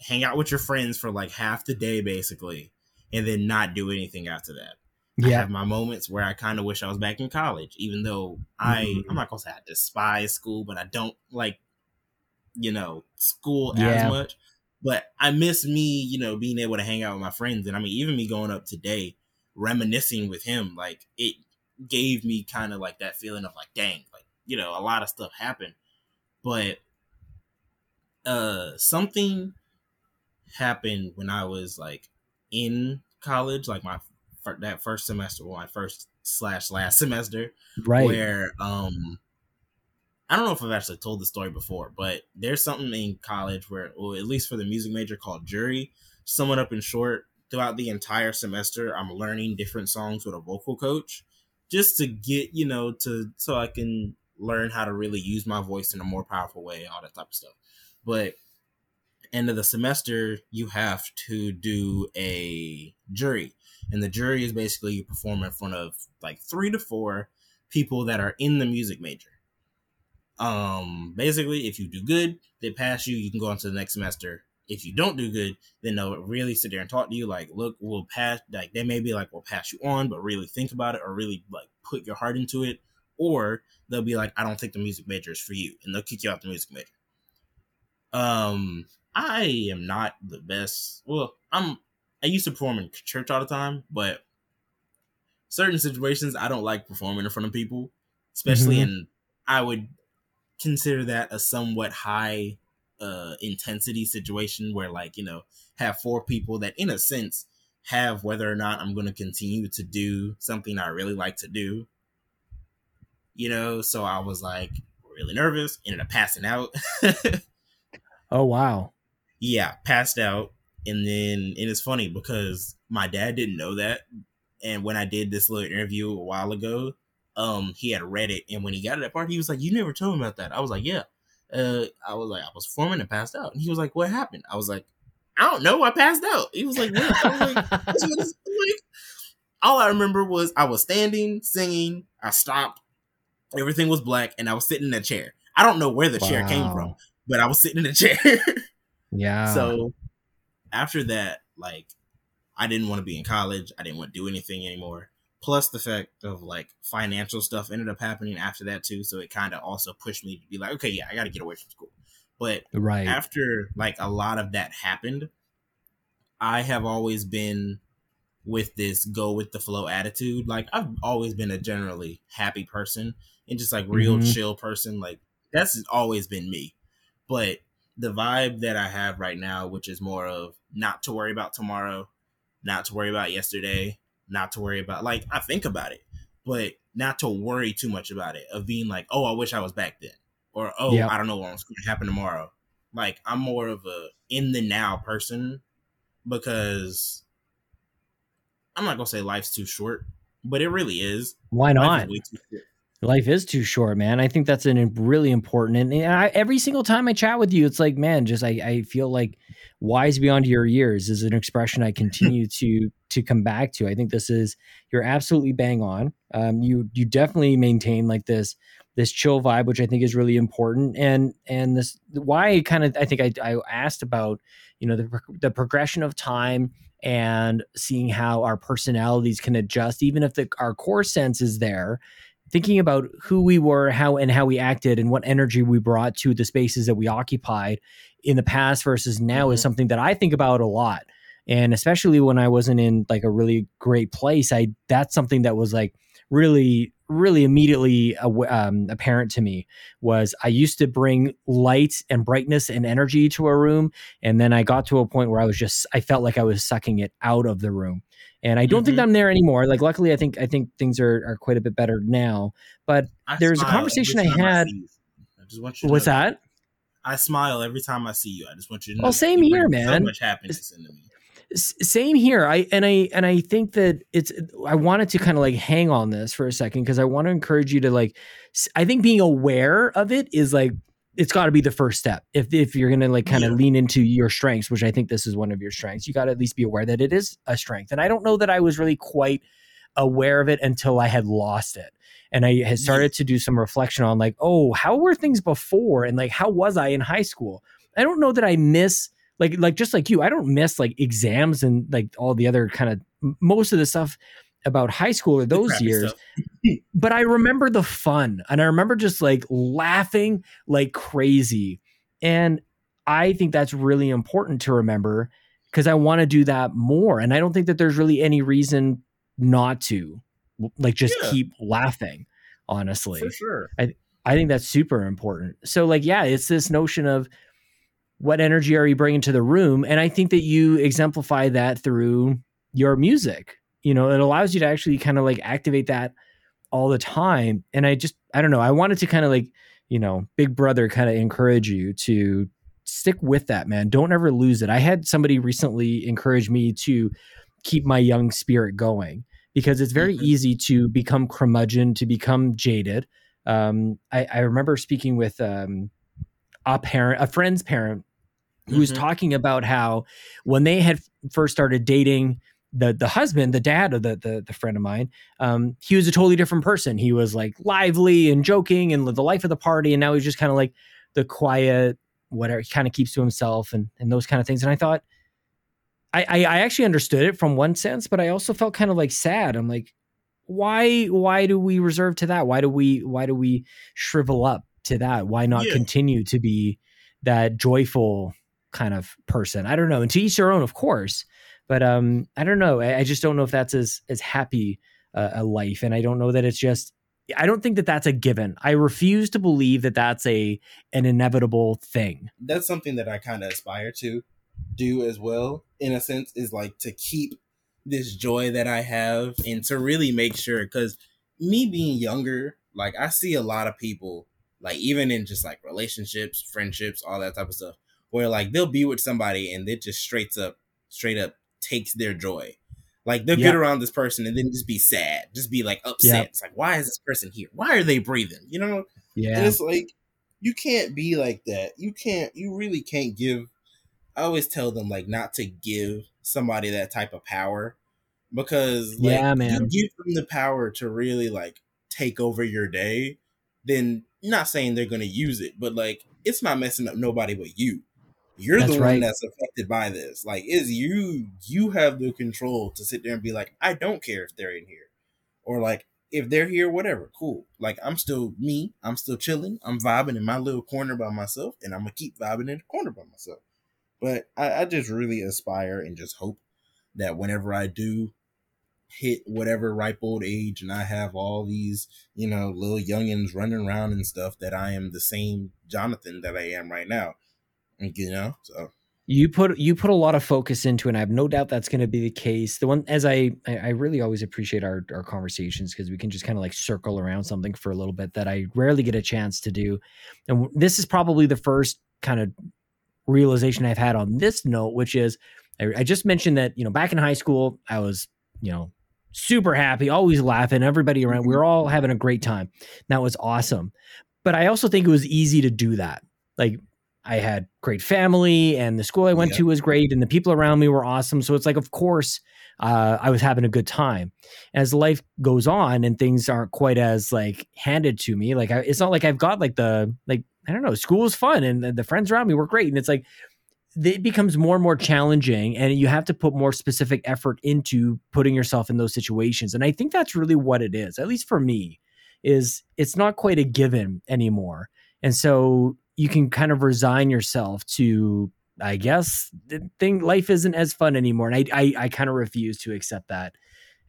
hang out with your friends for like half the day, basically, and then not do anything after that. I yeah have my moments where I kind of wish I was back in college, even though I Mhm. I'm not gonna say I despise school, but I don't like you know school Yeah. as much. But I miss me, you know, being able to hang out with my friends, and I mean, even me going up today, reminiscing with him, like it gave me kind of like that feeling of like, dang, like you know, a lot of stuff happened, but uh, something happened when I was like in college, like my that first semester, well, my first slash last semester, right. where um I don't know if I've actually told the story before, but there's something in college where, or at least for the music major, called jury. It up in short, throughout the entire semester, I'm learning different songs with a vocal coach just to get, you know, to so I can learn how to really use my voice in a more powerful way, all that type of stuff. But end of the semester, you have to do a jury. And the jury is basically you perform in front of like three to four people that are in the music major. Um, basically, if you do good, they pass you, you can go on to the next semester. If you don't do good, then they'll really sit there and talk to you like, look, we'll pass like they may be like, we'll pass you on, but really think about it or really like put your heart into it. Or they'll be like, I don't think the music major is for you, and they'll kick you out the music major. Um, I am not the best. Well, I'm I used to perform in church all the time, but certain situations I don't like performing in front of people, especially mm-hmm. in I would consider that a somewhat high uh intensity situation where like, you know, have four people that in a sense have whether or not I'm going to continue to do something I really like to do. You know, so I was like really nervous, ended up passing out. oh wow. Yeah, passed out and then and it's funny because my dad didn't know that and when I did this little interview a while ago, um, he had read it, and when he got to that part, he was like, "You never told me about that." I was like, "Yeah." Uh, I was like, "I was forming and passed out," and he was like, "What happened?" I was like, "I don't know. I passed out." He was like, "What?" I like, like, all I remember was I was standing, singing. I stopped. Everything was black, and I was sitting in a chair. I don't know where the wow. chair came from, but I was sitting in a chair. yeah. So after that, like I didn't want to be in college. I didn't want to do anything anymore. Plus the fact of like financial stuff ended up happening after that too. So it kind of also pushed me to be like, okay, yeah, I got to get away from school. But right after like a lot of that happened, I have always been with this go with the flow attitude. Like I've always been a generally happy person and just like real mm-hmm. chill person. Like that's always been me. But the vibe that I have right now, which is more of not to worry about tomorrow, not to worry about yesterday, not to worry about like I think about it, but not to worry too much about it. Of being like, oh, I wish I was back then, or oh, yep. I don't know what's going to happen tomorrow. Like I'm more of a in the now person because I'm not gonna say life's too short, but it really is. Why not? Life is too short, man. I think that's an really important. And I, every single time I chat with you, it's like, man, just I, I feel like wise beyond your years is an expression I continue to to come back to. I think this is you're absolutely bang on. Um, you you definitely maintain like this this chill vibe, which I think is really important. And and this why kind of I think I, I asked about you know the the progression of time and seeing how our personalities can adjust, even if the our core sense is there thinking about who we were, how and how we acted, and what energy we brought to the spaces that we occupied in the past versus now mm-hmm. is something that I think about a lot. And especially when I wasn't in like a really great place, I that's something that was like really really immediately um, apparent to me was I used to bring light and brightness and energy to a room, and then I got to a point where I was just I felt like I was sucking it out of the room, and I don't mm-hmm. think I'm there anymore. Like luckily, I think I think things are are quite a bit better now. But I there's a conversation I had. I, I just want you. What's that? I smile every time I see you. I just want you to know. Well, same here, man. So much happiness into me same here. I and i and i think that it's i wanted to kind of like hang on this for a second because i want to encourage you to like i think being aware of it is like it's got to be the first step if if you're gonna like kind of yeah. lean into your strengths which i think this is one of your strengths. You got to at least be aware that it is a strength and i don't know that i was really quite aware of it until i had lost it and i had started to do some reflection on like oh how were things before? and like how was i in high school? I don't know that i miss like like just like you i don't miss like exams and like all the other kind of most of the stuff about high school or those years. but i remember the fun and i remember just like laughing like crazy. And i think that's really important to remember because i want to do that more and i don't think that there's really any reason not to like just yeah. keep laughing honestly. For sure. I i think that's super important. So like yeah it's this notion of what energy are you bringing to the room and i think that you exemplify that through your music you know it allows you to actually kind of like activate that all the time and i just i don't know i wanted to kind of like you know big brother kind of encourage you to stick with that, man. Don't ever lose it. I had somebody recently encourage me to keep my young spirit going because it's very mm-hmm. easy to become curmudgeon, to become jaded. Um, I, I, remember speaking with um, a parent, a friend's parent, who mm-hmm. was talking about how when they had first started dating, the the husband, the dad of the the, the friend of mine, um, he was a totally different person. He was like lively and joking and the life of the party, and now he's just kind of like the quiet, whatever. He kind of keeps to himself and and those kind of things. And I thought, I, I I actually understood it from one sense, but I also felt kind of like sad. I'm like, why why do we reserve to that? Why do we why do we shrivel up to that? Why not yeah. continue to be that joyful kind of person? I don't know. And to each their own, of course. But um, I don't know. I, I just don't know if that's as as happy uh, a life, and I don't know that it's just. I don't think that that's a given. I refuse to believe that that's a an inevitable thing. That's something that I kind of aspire to do as well. In a sense, is like to keep this joy that I have and to really make sure because me being younger, like I see a lot of people, like even in just like relationships, friendships, all that type of stuff, where like they'll be with somebody and it just straight up, straight up takes their joy. Like they'll yep. get around this person and then just be sad, just be like upset. Yep. It's like, why is this person here? Why are they breathing? You know? Yeah. And it's like you can't be like that. You can't. You really can't give. I always tell them like not to give somebody that type of power because like, yeah, man, you give them the power to really like take over your day. Then not saying they're gonna use it, but like it's not messing up nobody but you. You're that's the one right. that's affected by this. Like, is you you have the control to sit there and be like, I don't care if they're in here, or like if they're here, whatever, cool. Like I'm still me. I'm still chilling. I'm vibing in my little corner by myself, and I'm gonna keep vibing in the corner by myself. But I, I just really aspire and just hope that whenever I do hit whatever ripe old age and I have all these, you know, little youngins running around and stuff, that I am the same Jonathan that I am right now you know so. You put you put a lot of focus into it and i have no doubt that's going to be the case. The one as i i really always appreciate our our conversations because we can just kind of like circle around something for a little bit that i rarely get a chance to do. And this is probably the first kind of realization i've had on this note which is I, I just mentioned that you know back in high school i was you know super happy always laughing everybody around we mm-hmm. were all having a great time. That was awesome. But i also think it was easy to do that. Like I had great family and the school I went yeah. to was great and the people around me were awesome. So it's like, of course, uh, I was having a good time. As life goes on and things aren't quite as like handed to me, like I, it's not like I've got like the like I don't know, school is fun and the, the friends around me were great, and it's like it becomes more and more challenging, and you have to put more specific effort into putting yourself in those situations. And I think that's really what it is, at least for me, is it's not quite a given anymore. And so you can kind of resign yourself to I guess the thing life isn't as fun anymore. And I I, I kind of refuse to accept that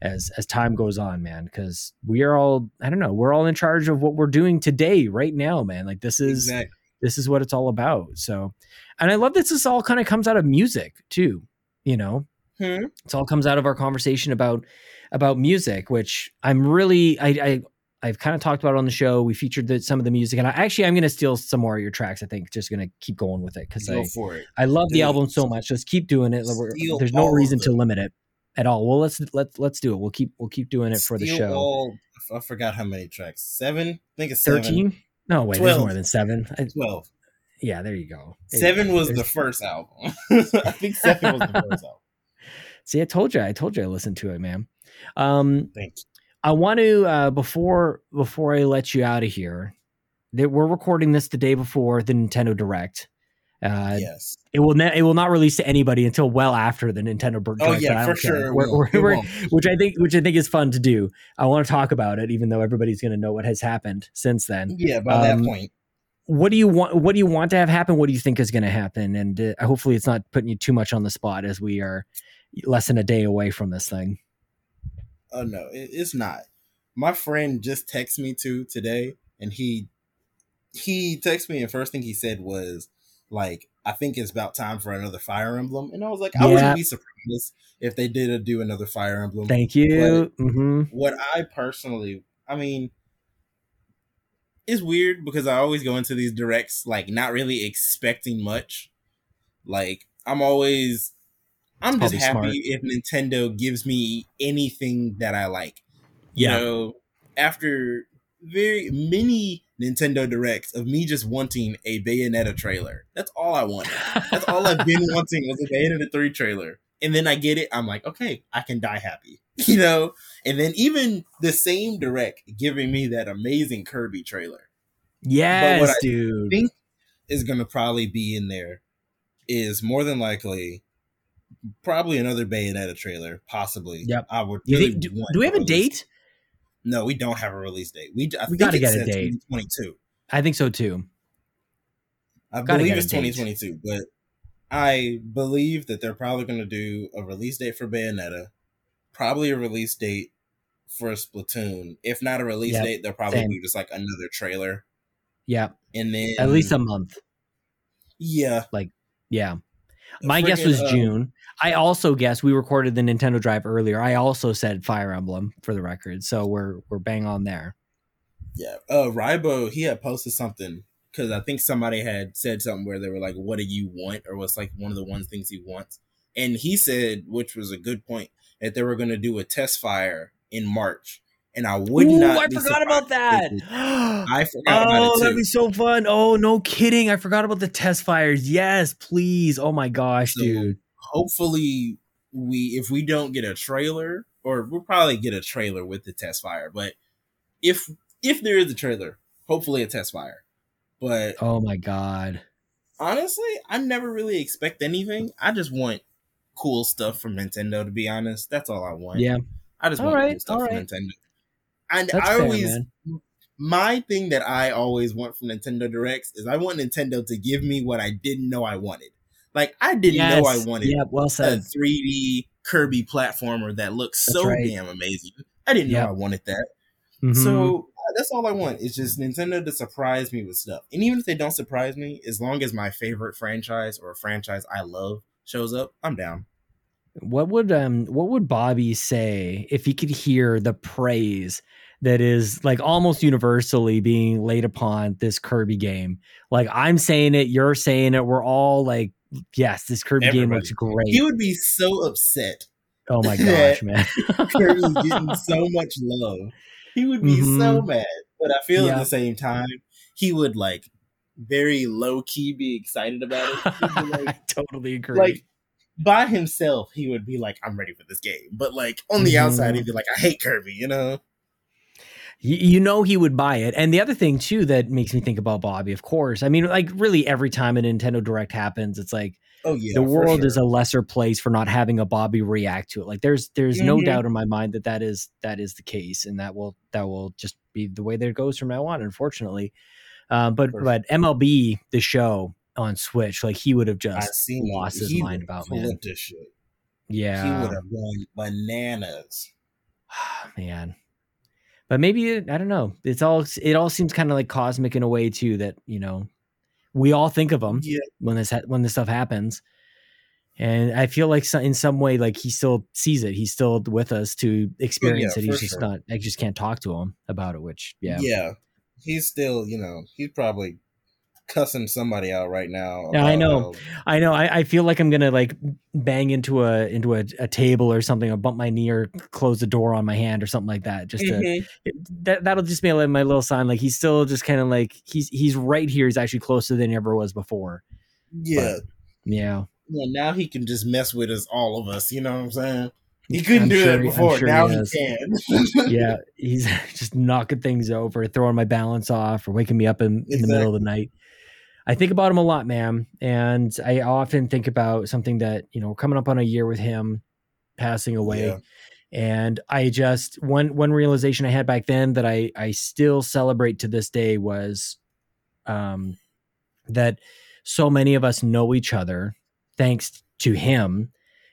as as time goes on, man, because we are all I don't know, we're all in charge of what we're doing today, right now, man. Like this is exactly. this is what it's all about. So and I love that this all kind of comes out of music too, you know. Hmm. It all comes out of our conversation about about music, which I'm really I, I I've kind of talked about it on the show. We featured the, some of the music, and I actually I'm going to steal some more of your tracks. I think just going to keep going with it because I I love the album so much. Just keep doing it. There's no reason to limit it at all. Well, let's let's let's do it. We'll keep we'll keep doing it for the show. All, I forgot how many tracks. Seven. I think it's thirteen. No, wait, 12. there's more than seven. Twelve. Yeah, there you go. There seven you go. was there's... the first album. I think seven was the first album. See, I told you. I told you I listened to it, man. Um, Thank you. I want to uh, before before I let you out of here. That we're recording this the day before the Nintendo Direct. Uh, yes, it will ne- it will not release to anybody until well after the Nintendo Direct. Oh yeah, for sure. We're, we're, we're, which I think which I think is fun to do. I want to talk about it, even though everybody's going to know what has happened since then. Yeah, by um, that point. What do you want? What do you want to have happen? What do you think is going to happen? And uh, hopefully, it's not putting you too much on the spot as we are less than a day away from this thing. Oh no, it, it's not. My friend just texted me too today, and he he texted me, and first thing he said was like, "I think it's about time for another Fire Emblem," and I was like, "I wouldn't be surprised if they did do another Fire Emblem." Thank you. Mm-hmm. What I personally, I mean, it's weird because I always go into these directs like not really expecting much Like I'm always I'm just happy smart. if Nintendo gives me anything that I like. You Yeah. know, after very many Nintendo Directs of me just wanting a Bayonetta trailer. That's all I wanted. That's all I've been wanting was a Bayonetta 3 trailer. And then I get it, I'm like, okay, I can die happy. You know? And then even the same direct giving me that amazing Kirby trailer yes, I dude. think is gonna probably be in there is more than likely probably another Bayonetta trailer, possibly. Yep. I would really think- do, do we have a date? No, we don't have a release date. We, I We think gotta it get a date. 2022. I think so too. I Gotta believe it's date. 2022, but I believe that they're probably going to do a release date for Bayonetta, probably a release date for Splatoon. If not a release Yep, date, they'll probably same. be just like another trailer, Yeah, and then at least a month. yeah. Like yeah. My guess was um, June. I also guess we recorded the Nintendo Drive earlier. I also said Fire Emblem for the record, so we're we're bang on there. Yeah, uh, Rybo he had posted something because I think somebody had said something where they were like, "What do you want?" or what's like one of the one things he wants, and he said, which was a good point, that they were going to do a test fire in March, and I would Ooh, not. I forgot about that. surprised if they- I forgot oh, about it oh, that'd be so fun. Oh, no kidding. I forgot about the test fires. Yes, please. Oh my gosh, So, dude. Hopefully, we if we don't get a trailer, or we'll probably get a trailer with the test fire, but if if there is a trailer, hopefully a test fire, but. Oh my god. honestly, I never really expect anything. I just want cool stuff from Nintendo. To be honest, that's all I want. Yeah. I just All want right, cool stuff all from. Nintendo. And That's I always, my thing that I always want from Nintendo Directs is I want Nintendo to give me what I didn't know I wanted. Like I didn't know I wanted Yeah, well a 3D Kirby platformer that looks That's so right. damn amazing. I didn't Yep. know I wanted that. Mhm. So uh, that's all I want. It's just Nintendo to surprise me with stuff. And even if they don't surprise me, as long as my favorite franchise or a franchise I love shows up, I'm down. what would um what would Bobby say if he could hear the praise that is like almost universally being laid upon this Kirby game? Like I'm saying it, you're saying it, we're all like, yes, this Kirby game looks great. He would be so upset. oh my gosh, man. Kirby's getting so much love. He would be so Mhm. mad. But I feel Yeah. at the same time, he would like very low key be excited about it. He'd I totally agree. like by himself, he would be like, I'm ready for this game. But like on the Mhm. outside, he'd be like, I hate Kirby, you know? You, you know he would buy it. And the other thing too that makes me think about Bobby, of course. I mean, like really every time a Nintendo Direct happens, it's like Oh yeah. the world sure. is a lesser place for not having a Bobby react to it. Like there's there's no Mhm. doubt in my mind that that is that is the case, and that will that will just be the way that it goes from now on. Unfortunately, um, but but MLB the show on Switch, like he would have just lost his He mind about man. shit. Yeah, He would have gone bananas. man. But maybe I don't know. It's all it all seems kind of like cosmic in a way too. That you know, we all think of him Yeah, when this ha- when this stuff happens, and I feel like so, in some way, like he still sees it. He's still with us to oh, experience it. He's just sure. not. I just can't talk to him about it. Which yeah, yeah. He's still, you know, he's probably cussing somebody out right now. Yeah, I know. how- I know. I, I feel like I'm gonna like bang into a into a, a table or something, or bump my knee, or close the door on my hand, or something like that. Just to Mhm. that that'll just be like my little sign. Like he's still just kind of like he's he's right here. He's actually closer than he ever was before. Yeah. Yeah, Well, now he can just mess with us, all of us. You know what I'm saying? He couldn't I'm do sure it before. sure now he he, can. yeah. He's just knocking things over, throwing my balance off, or waking me up in, in the middle of the night. I think about him a lot, man, and I often think about something that you know coming up on a year with him passing away. Yeah. and i just one one realization i had back then that i i still celebrate to this day was um that so many of us know each other thanks to him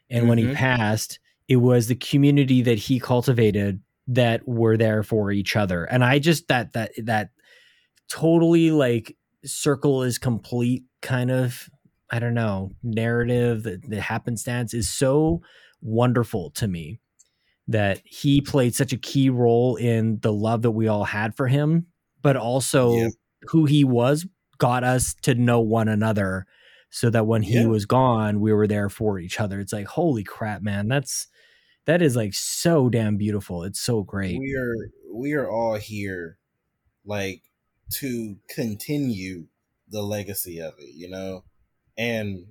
and when he Mhm. passed it was the community that he cultivated that were there for each other and i just that that that totally like circle is complete kind of i don't know narrative the, the happenstance is so wonderful to me that he played such a key role in the love that we all had for him, but also Yeah. who he was got us to know one another so that when he Yeah. was gone, we were there for each other. It's like, holy crap, man. That's that is like so damn beautiful. It's so great. we are we are all here like to continue the legacy of it you know and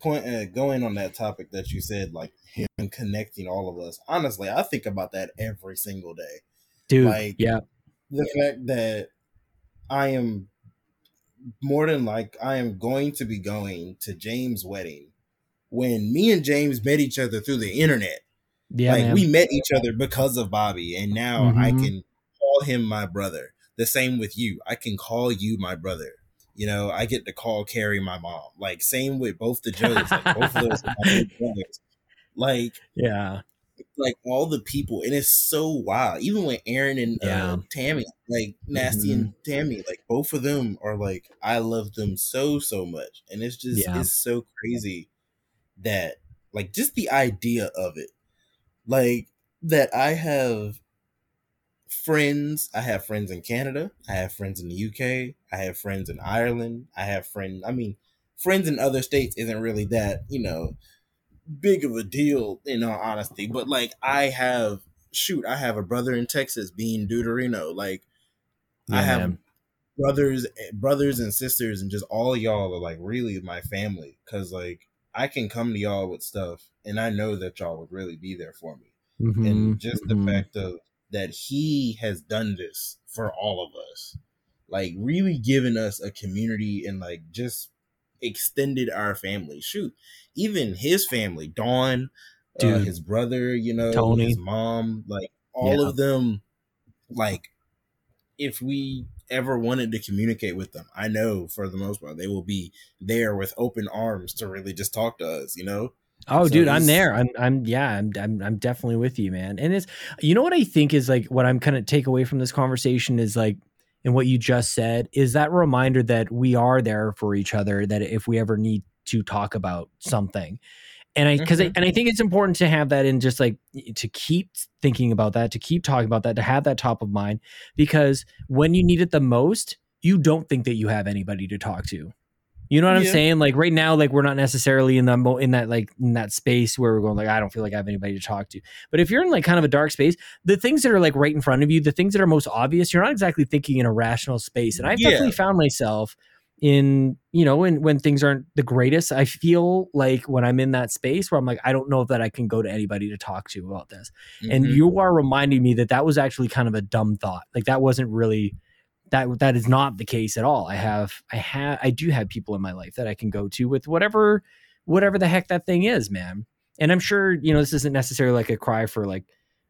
point uh, going on that topic that you said like him connecting all of us honestly i think about that every single day Dude, like- yeah. the fact that i am more than like i am going to be going to james wedding when me and james met each other through the internet Yeah, like man. we met each other because of Bobby, and now I Mhm. can call him my brother. The same with you. I can call you my brother. You know, I get to call Carrie my mom. Like same with both the Joes. Like both of those are my brothers. Like yeah. like all the people, and it's so wild. Even with Aaron and Yeah. uh, Tammy, like Nasty and Tammy, like both of them are like I love them so so much, and it's just Yeah. it's so crazy that like just the idea of it, like that I have friends. I have friends in Canada. I have friends in the UK. I have friends in Ireland. I have friends. I mean, friends in other states isn't really that you know big of a deal in all honesty. But like I have shoot, I have a brother in Texas being Deuterino. Like I have man. brothers brothers and sisters and just all y'all are like really my family. Cause like I can come to y'all with stuff and I know that y'all would really be there for me. Mhm, And just the mhm. fact of that he has done this for all of us. Like really given us a community and like just extended our family. Shoot, even his family, Dawn, uh, Dude. his brother, you know, Tony. his mom, like all Yeah. of them, like if we ever wanted to communicate with them, I know for the most part they will be there with open arms to really just talk to us, you know? Oh, So dude, I'm there. I'm, I'm, yeah, I'm, I'm, I'm definitely with you, man. And it's, you know, what I think is like what I'm kind of take away from this conversation is like, and what you just said is that reminder that we are there for each other. That if we ever need to talk about something, and I, because I, Mhm. and I think it's important to have that in just like to keep thinking about that, to keep talking about that, to have that top of mind, because when you need it the most, you don't think that you have anybody to talk to. You know what I'm saying? Like right now, like we're not necessarily in that mo- in that like in that space where we're going like I don't feel like I have anybody to talk to. But if you're in like kind of a dark space, the things that are like right in front of you, the things that are most obvious, you're not exactly thinking in a rational space. And I've Yeah. definitely found myself in you know when when things aren't the greatest. I feel like when I'm in that space where I'm like I don't know that I can go to anybody to talk to about this and Mhm. you are reminding me that that was actually kind of a dumb thought like that wasn't really that that is not the case at all i have i have i do have people in my life that i can go to with whatever whatever the heck that thing is man and i'm sure you know this isn't necessarily like a cry for like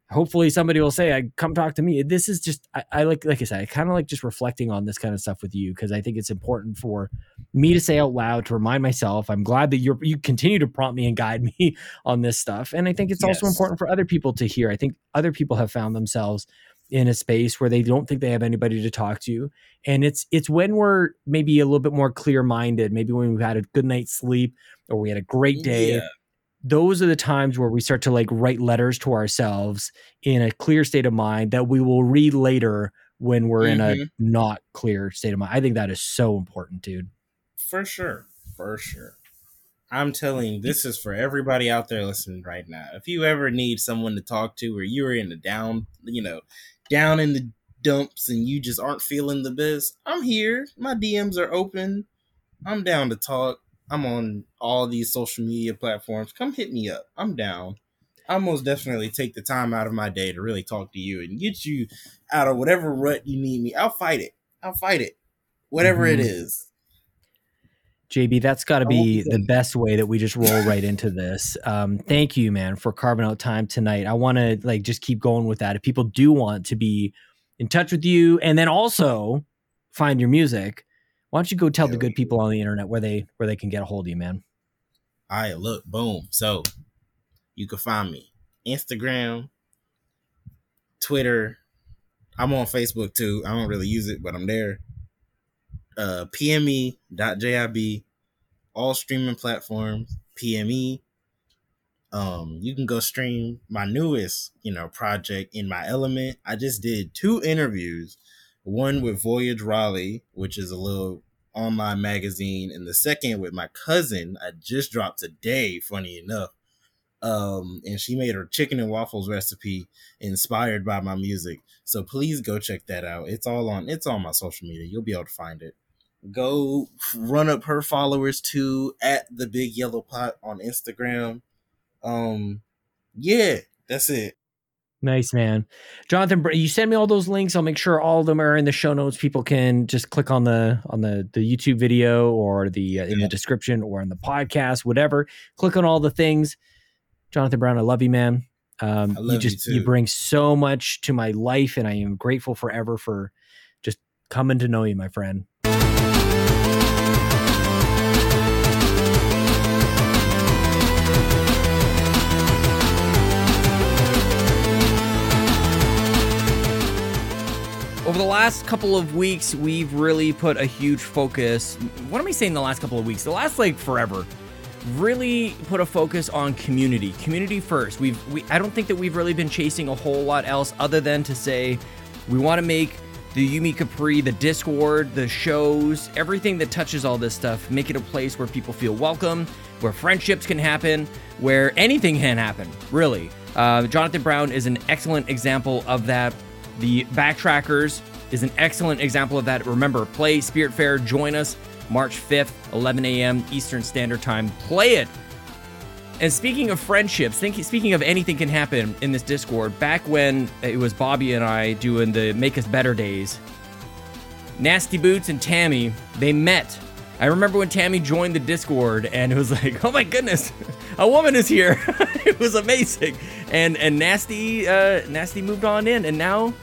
hopefully somebody will say i come talk to me this is just i, I like like i said i kind of like just reflecting on this kind of stuff with you because i think it's important for me to say out loud to remind myself i'm glad that you're you continue to prompt me and guide me on this stuff. And I think it's also important for other people to hear. I think other people have found themselves in a space where they don't think they have anybody to talk to. And it's it's when we're maybe a little bit more clear-minded, maybe when we've had a good night's sleep or we had a great day. Yeah. Those are the times where we start to like write letters to ourselves in a clear state of mind that we will read later when we're in a Mhm. not clear state of mind. I think that is so important, dude. For sure. For sure. I'm telling you, this is for everybody out there listening right now. If you ever need someone to talk to or you're in a down, you know, down in the dumps and you just aren't feeling the best, I'm here. My DMs are open. I'm down to talk. I'm on all these social media platforms. Come hit me up. I'm down. I'll most definitely take the time out of my day to really talk to you and get you out of whatever rut you need me. I'll fight it. I'll fight it. Whatever it Mhm. is. JB, that's got to be the best way that we just roll right into this. Um, thank you, man, for carving out time tonight. I want to like just keep going with that. If people do want to be in touch with you and then also find your music, why don't you go tell the good people on the internet where they where they can get a hold of you, man? All right, look, boom. So you can find me Instagram, Twitter. I'm on Facebook too. I don't really use it, but I'm there. Uh, PME.jib, all streaming platforms. PME. Um, you can go stream my newest, you know, project in my element. I just did two interviews, one with Voyage Raleigh, which is a little online magazine, and the second with my cousin. I just dropped today, funny enough. Um, and she made her chicken and waffles recipe inspired by my music. So please go check that out. It's all on it's on my social media. You'll be able to find it. Go run up her followers to at the big yellow pot on Instagram. Um yeah, that's it. Nice man, Jonathan. You send me all those links. I'll make sure all of them are in the show notes. People can just click on the on the the YouTube video or the uh, in the description or in the podcast, whatever. Click on all the things. Jonathan Brown, I love you, man. Um, I love you just you, you bring so much to my life, and I am grateful forever for just coming to know you, my friend. Last couple of weeks, we've really put a huge focus. What am I saying the last couple of weeks? The last like forever. Really put a focus on community. Community first. We've we I don't think that we've really been chasing a whole lot else other than to say we want to make the Yumi Capri, the Discord, the shows, everything that touches all this stuff, make it a place where people feel welcome, where friendships can happen, where anything can happen, really. Uh, Jonathan Brown is an excellent example of that. The Backtrackers is an excellent example of that. Remember, play Spiritfarer, join us March 5th, 11 a.m. Eastern Standard Time. Play it. And speaking of friendships, think, speaking of anything can happen in this Discord, back when it was Bobby and I doing the Make Us Better days, Nasty Boots and Tammy, they met. I remember when Tammy joined the Discord and it was like, oh my goodness, a woman is here. it was amazing. And and Nasty uh, Nasty moved on in and now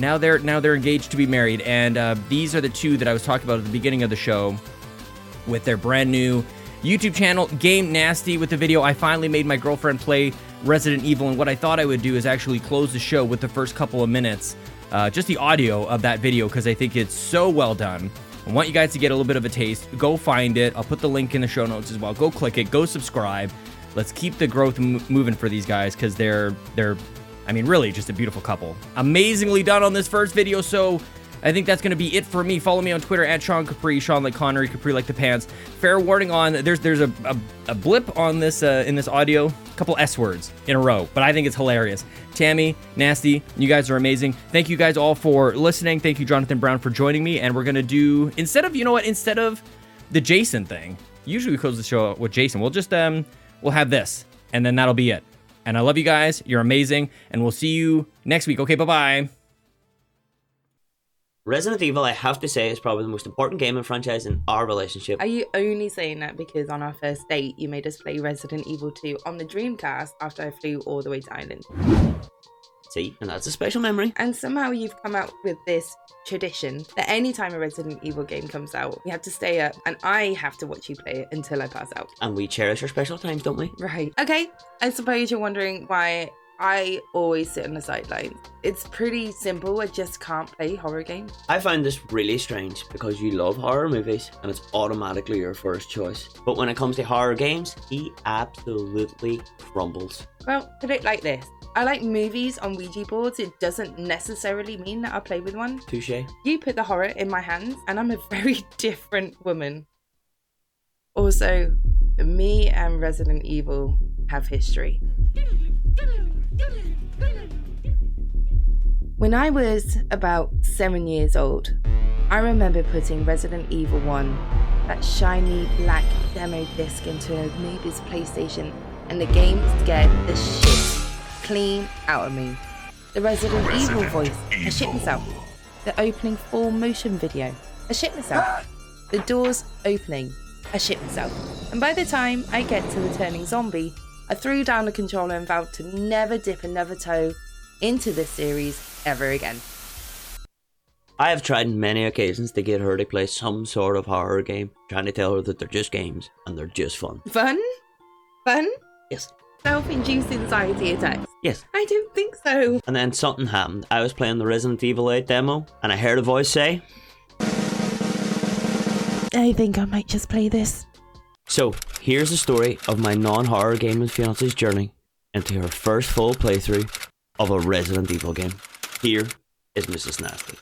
now they're now they're engaged to be married. And uh, these are the two that I was talking about at the beginning of the show with their brand new YouTube channel, Game Nasty, with the video. I finally made my girlfriend play Resident Evil, and what I thought I would do is actually close the show with the first couple of minutes, uh, just the audio of that video, because I think it's so well done. I want you guys to get a little bit of a taste. Go find it. I'll put the link in the show notes as well. Go click it. Go subscribe. Let's keep the growth m- moving for these guys because they're they're, I mean, really just a beautiful couple. Amazingly done on this first video. So I think that's going to be it for me. Follow me on Twitter at Sean Capri, Sean like Connery, Capri like the pants. Fair warning on there's there's a, a, a blip on this uh, in this audio, a couple S words in a row, but I think it's hilarious. Tammy, Nasty, you guys are amazing. Thank you guys all for listening. Thank you, Jonathan Brown, for joining me. And we're gonna do instead of you know what instead of the Jason thing. Usually we close the show with Jason. We'll just um we'll have this, and then that'll be it. And I love you guys. You're amazing, and we'll see you next week. Okay, bye bye. Resident Evil, I have to say, is probably the most important game and franchise in our relationship. Are you only saying that because on our first date you made us play Resident Evil 2 on the Dreamcast after I flew all the way to Ireland? See, and that's a special memory. And somehow you've come out with this tradition that anytime a Resident Evil game comes out, we have to stay up and I have to watch you play it until I pass out. And we cherish our special times, don't we? Right. Okay. I suppose you're wondering why I always sit on the sidelines. It's pretty simple. I just can't play horror games. I find this really strange because you love horror movies and it's automatically your first choice. But when it comes to horror games, he absolutely crumbles. Well, put it like this. I like movies on Ouija boards. It doesn't necessarily mean that I play with one. Touche. You put the horror in my hands, and I'm a very different woman. Also, me and Resident Evil have history. When I was about seven years old, I remember putting Resident Evil 1, that shiny black demo disc, into a neighbor's PlayStation, and the game scared the shit clean out of me. The Resident, Evil voice, I shit myself. The opening full motion video, I shit myself. The doors opening, I shit myself. And by the time I get to the turning zombie, I threw down the controller and vowed to never dip another toe into this series ever again. I have tried many occasions to get her to play some sort of horror game, trying to tell her that they're just games and they're just fun. Fun? Fun? Yes. Self induced anxiety attacks? Yes. I don't think so. And then something happened. I was playing the Resident Evil 8 demo and I heard a voice say, I think I might just play this. So, here's the story of my non horror gaming fiance's journey into her first full playthrough of a Resident Evil game. Here is Mrs. Nasty.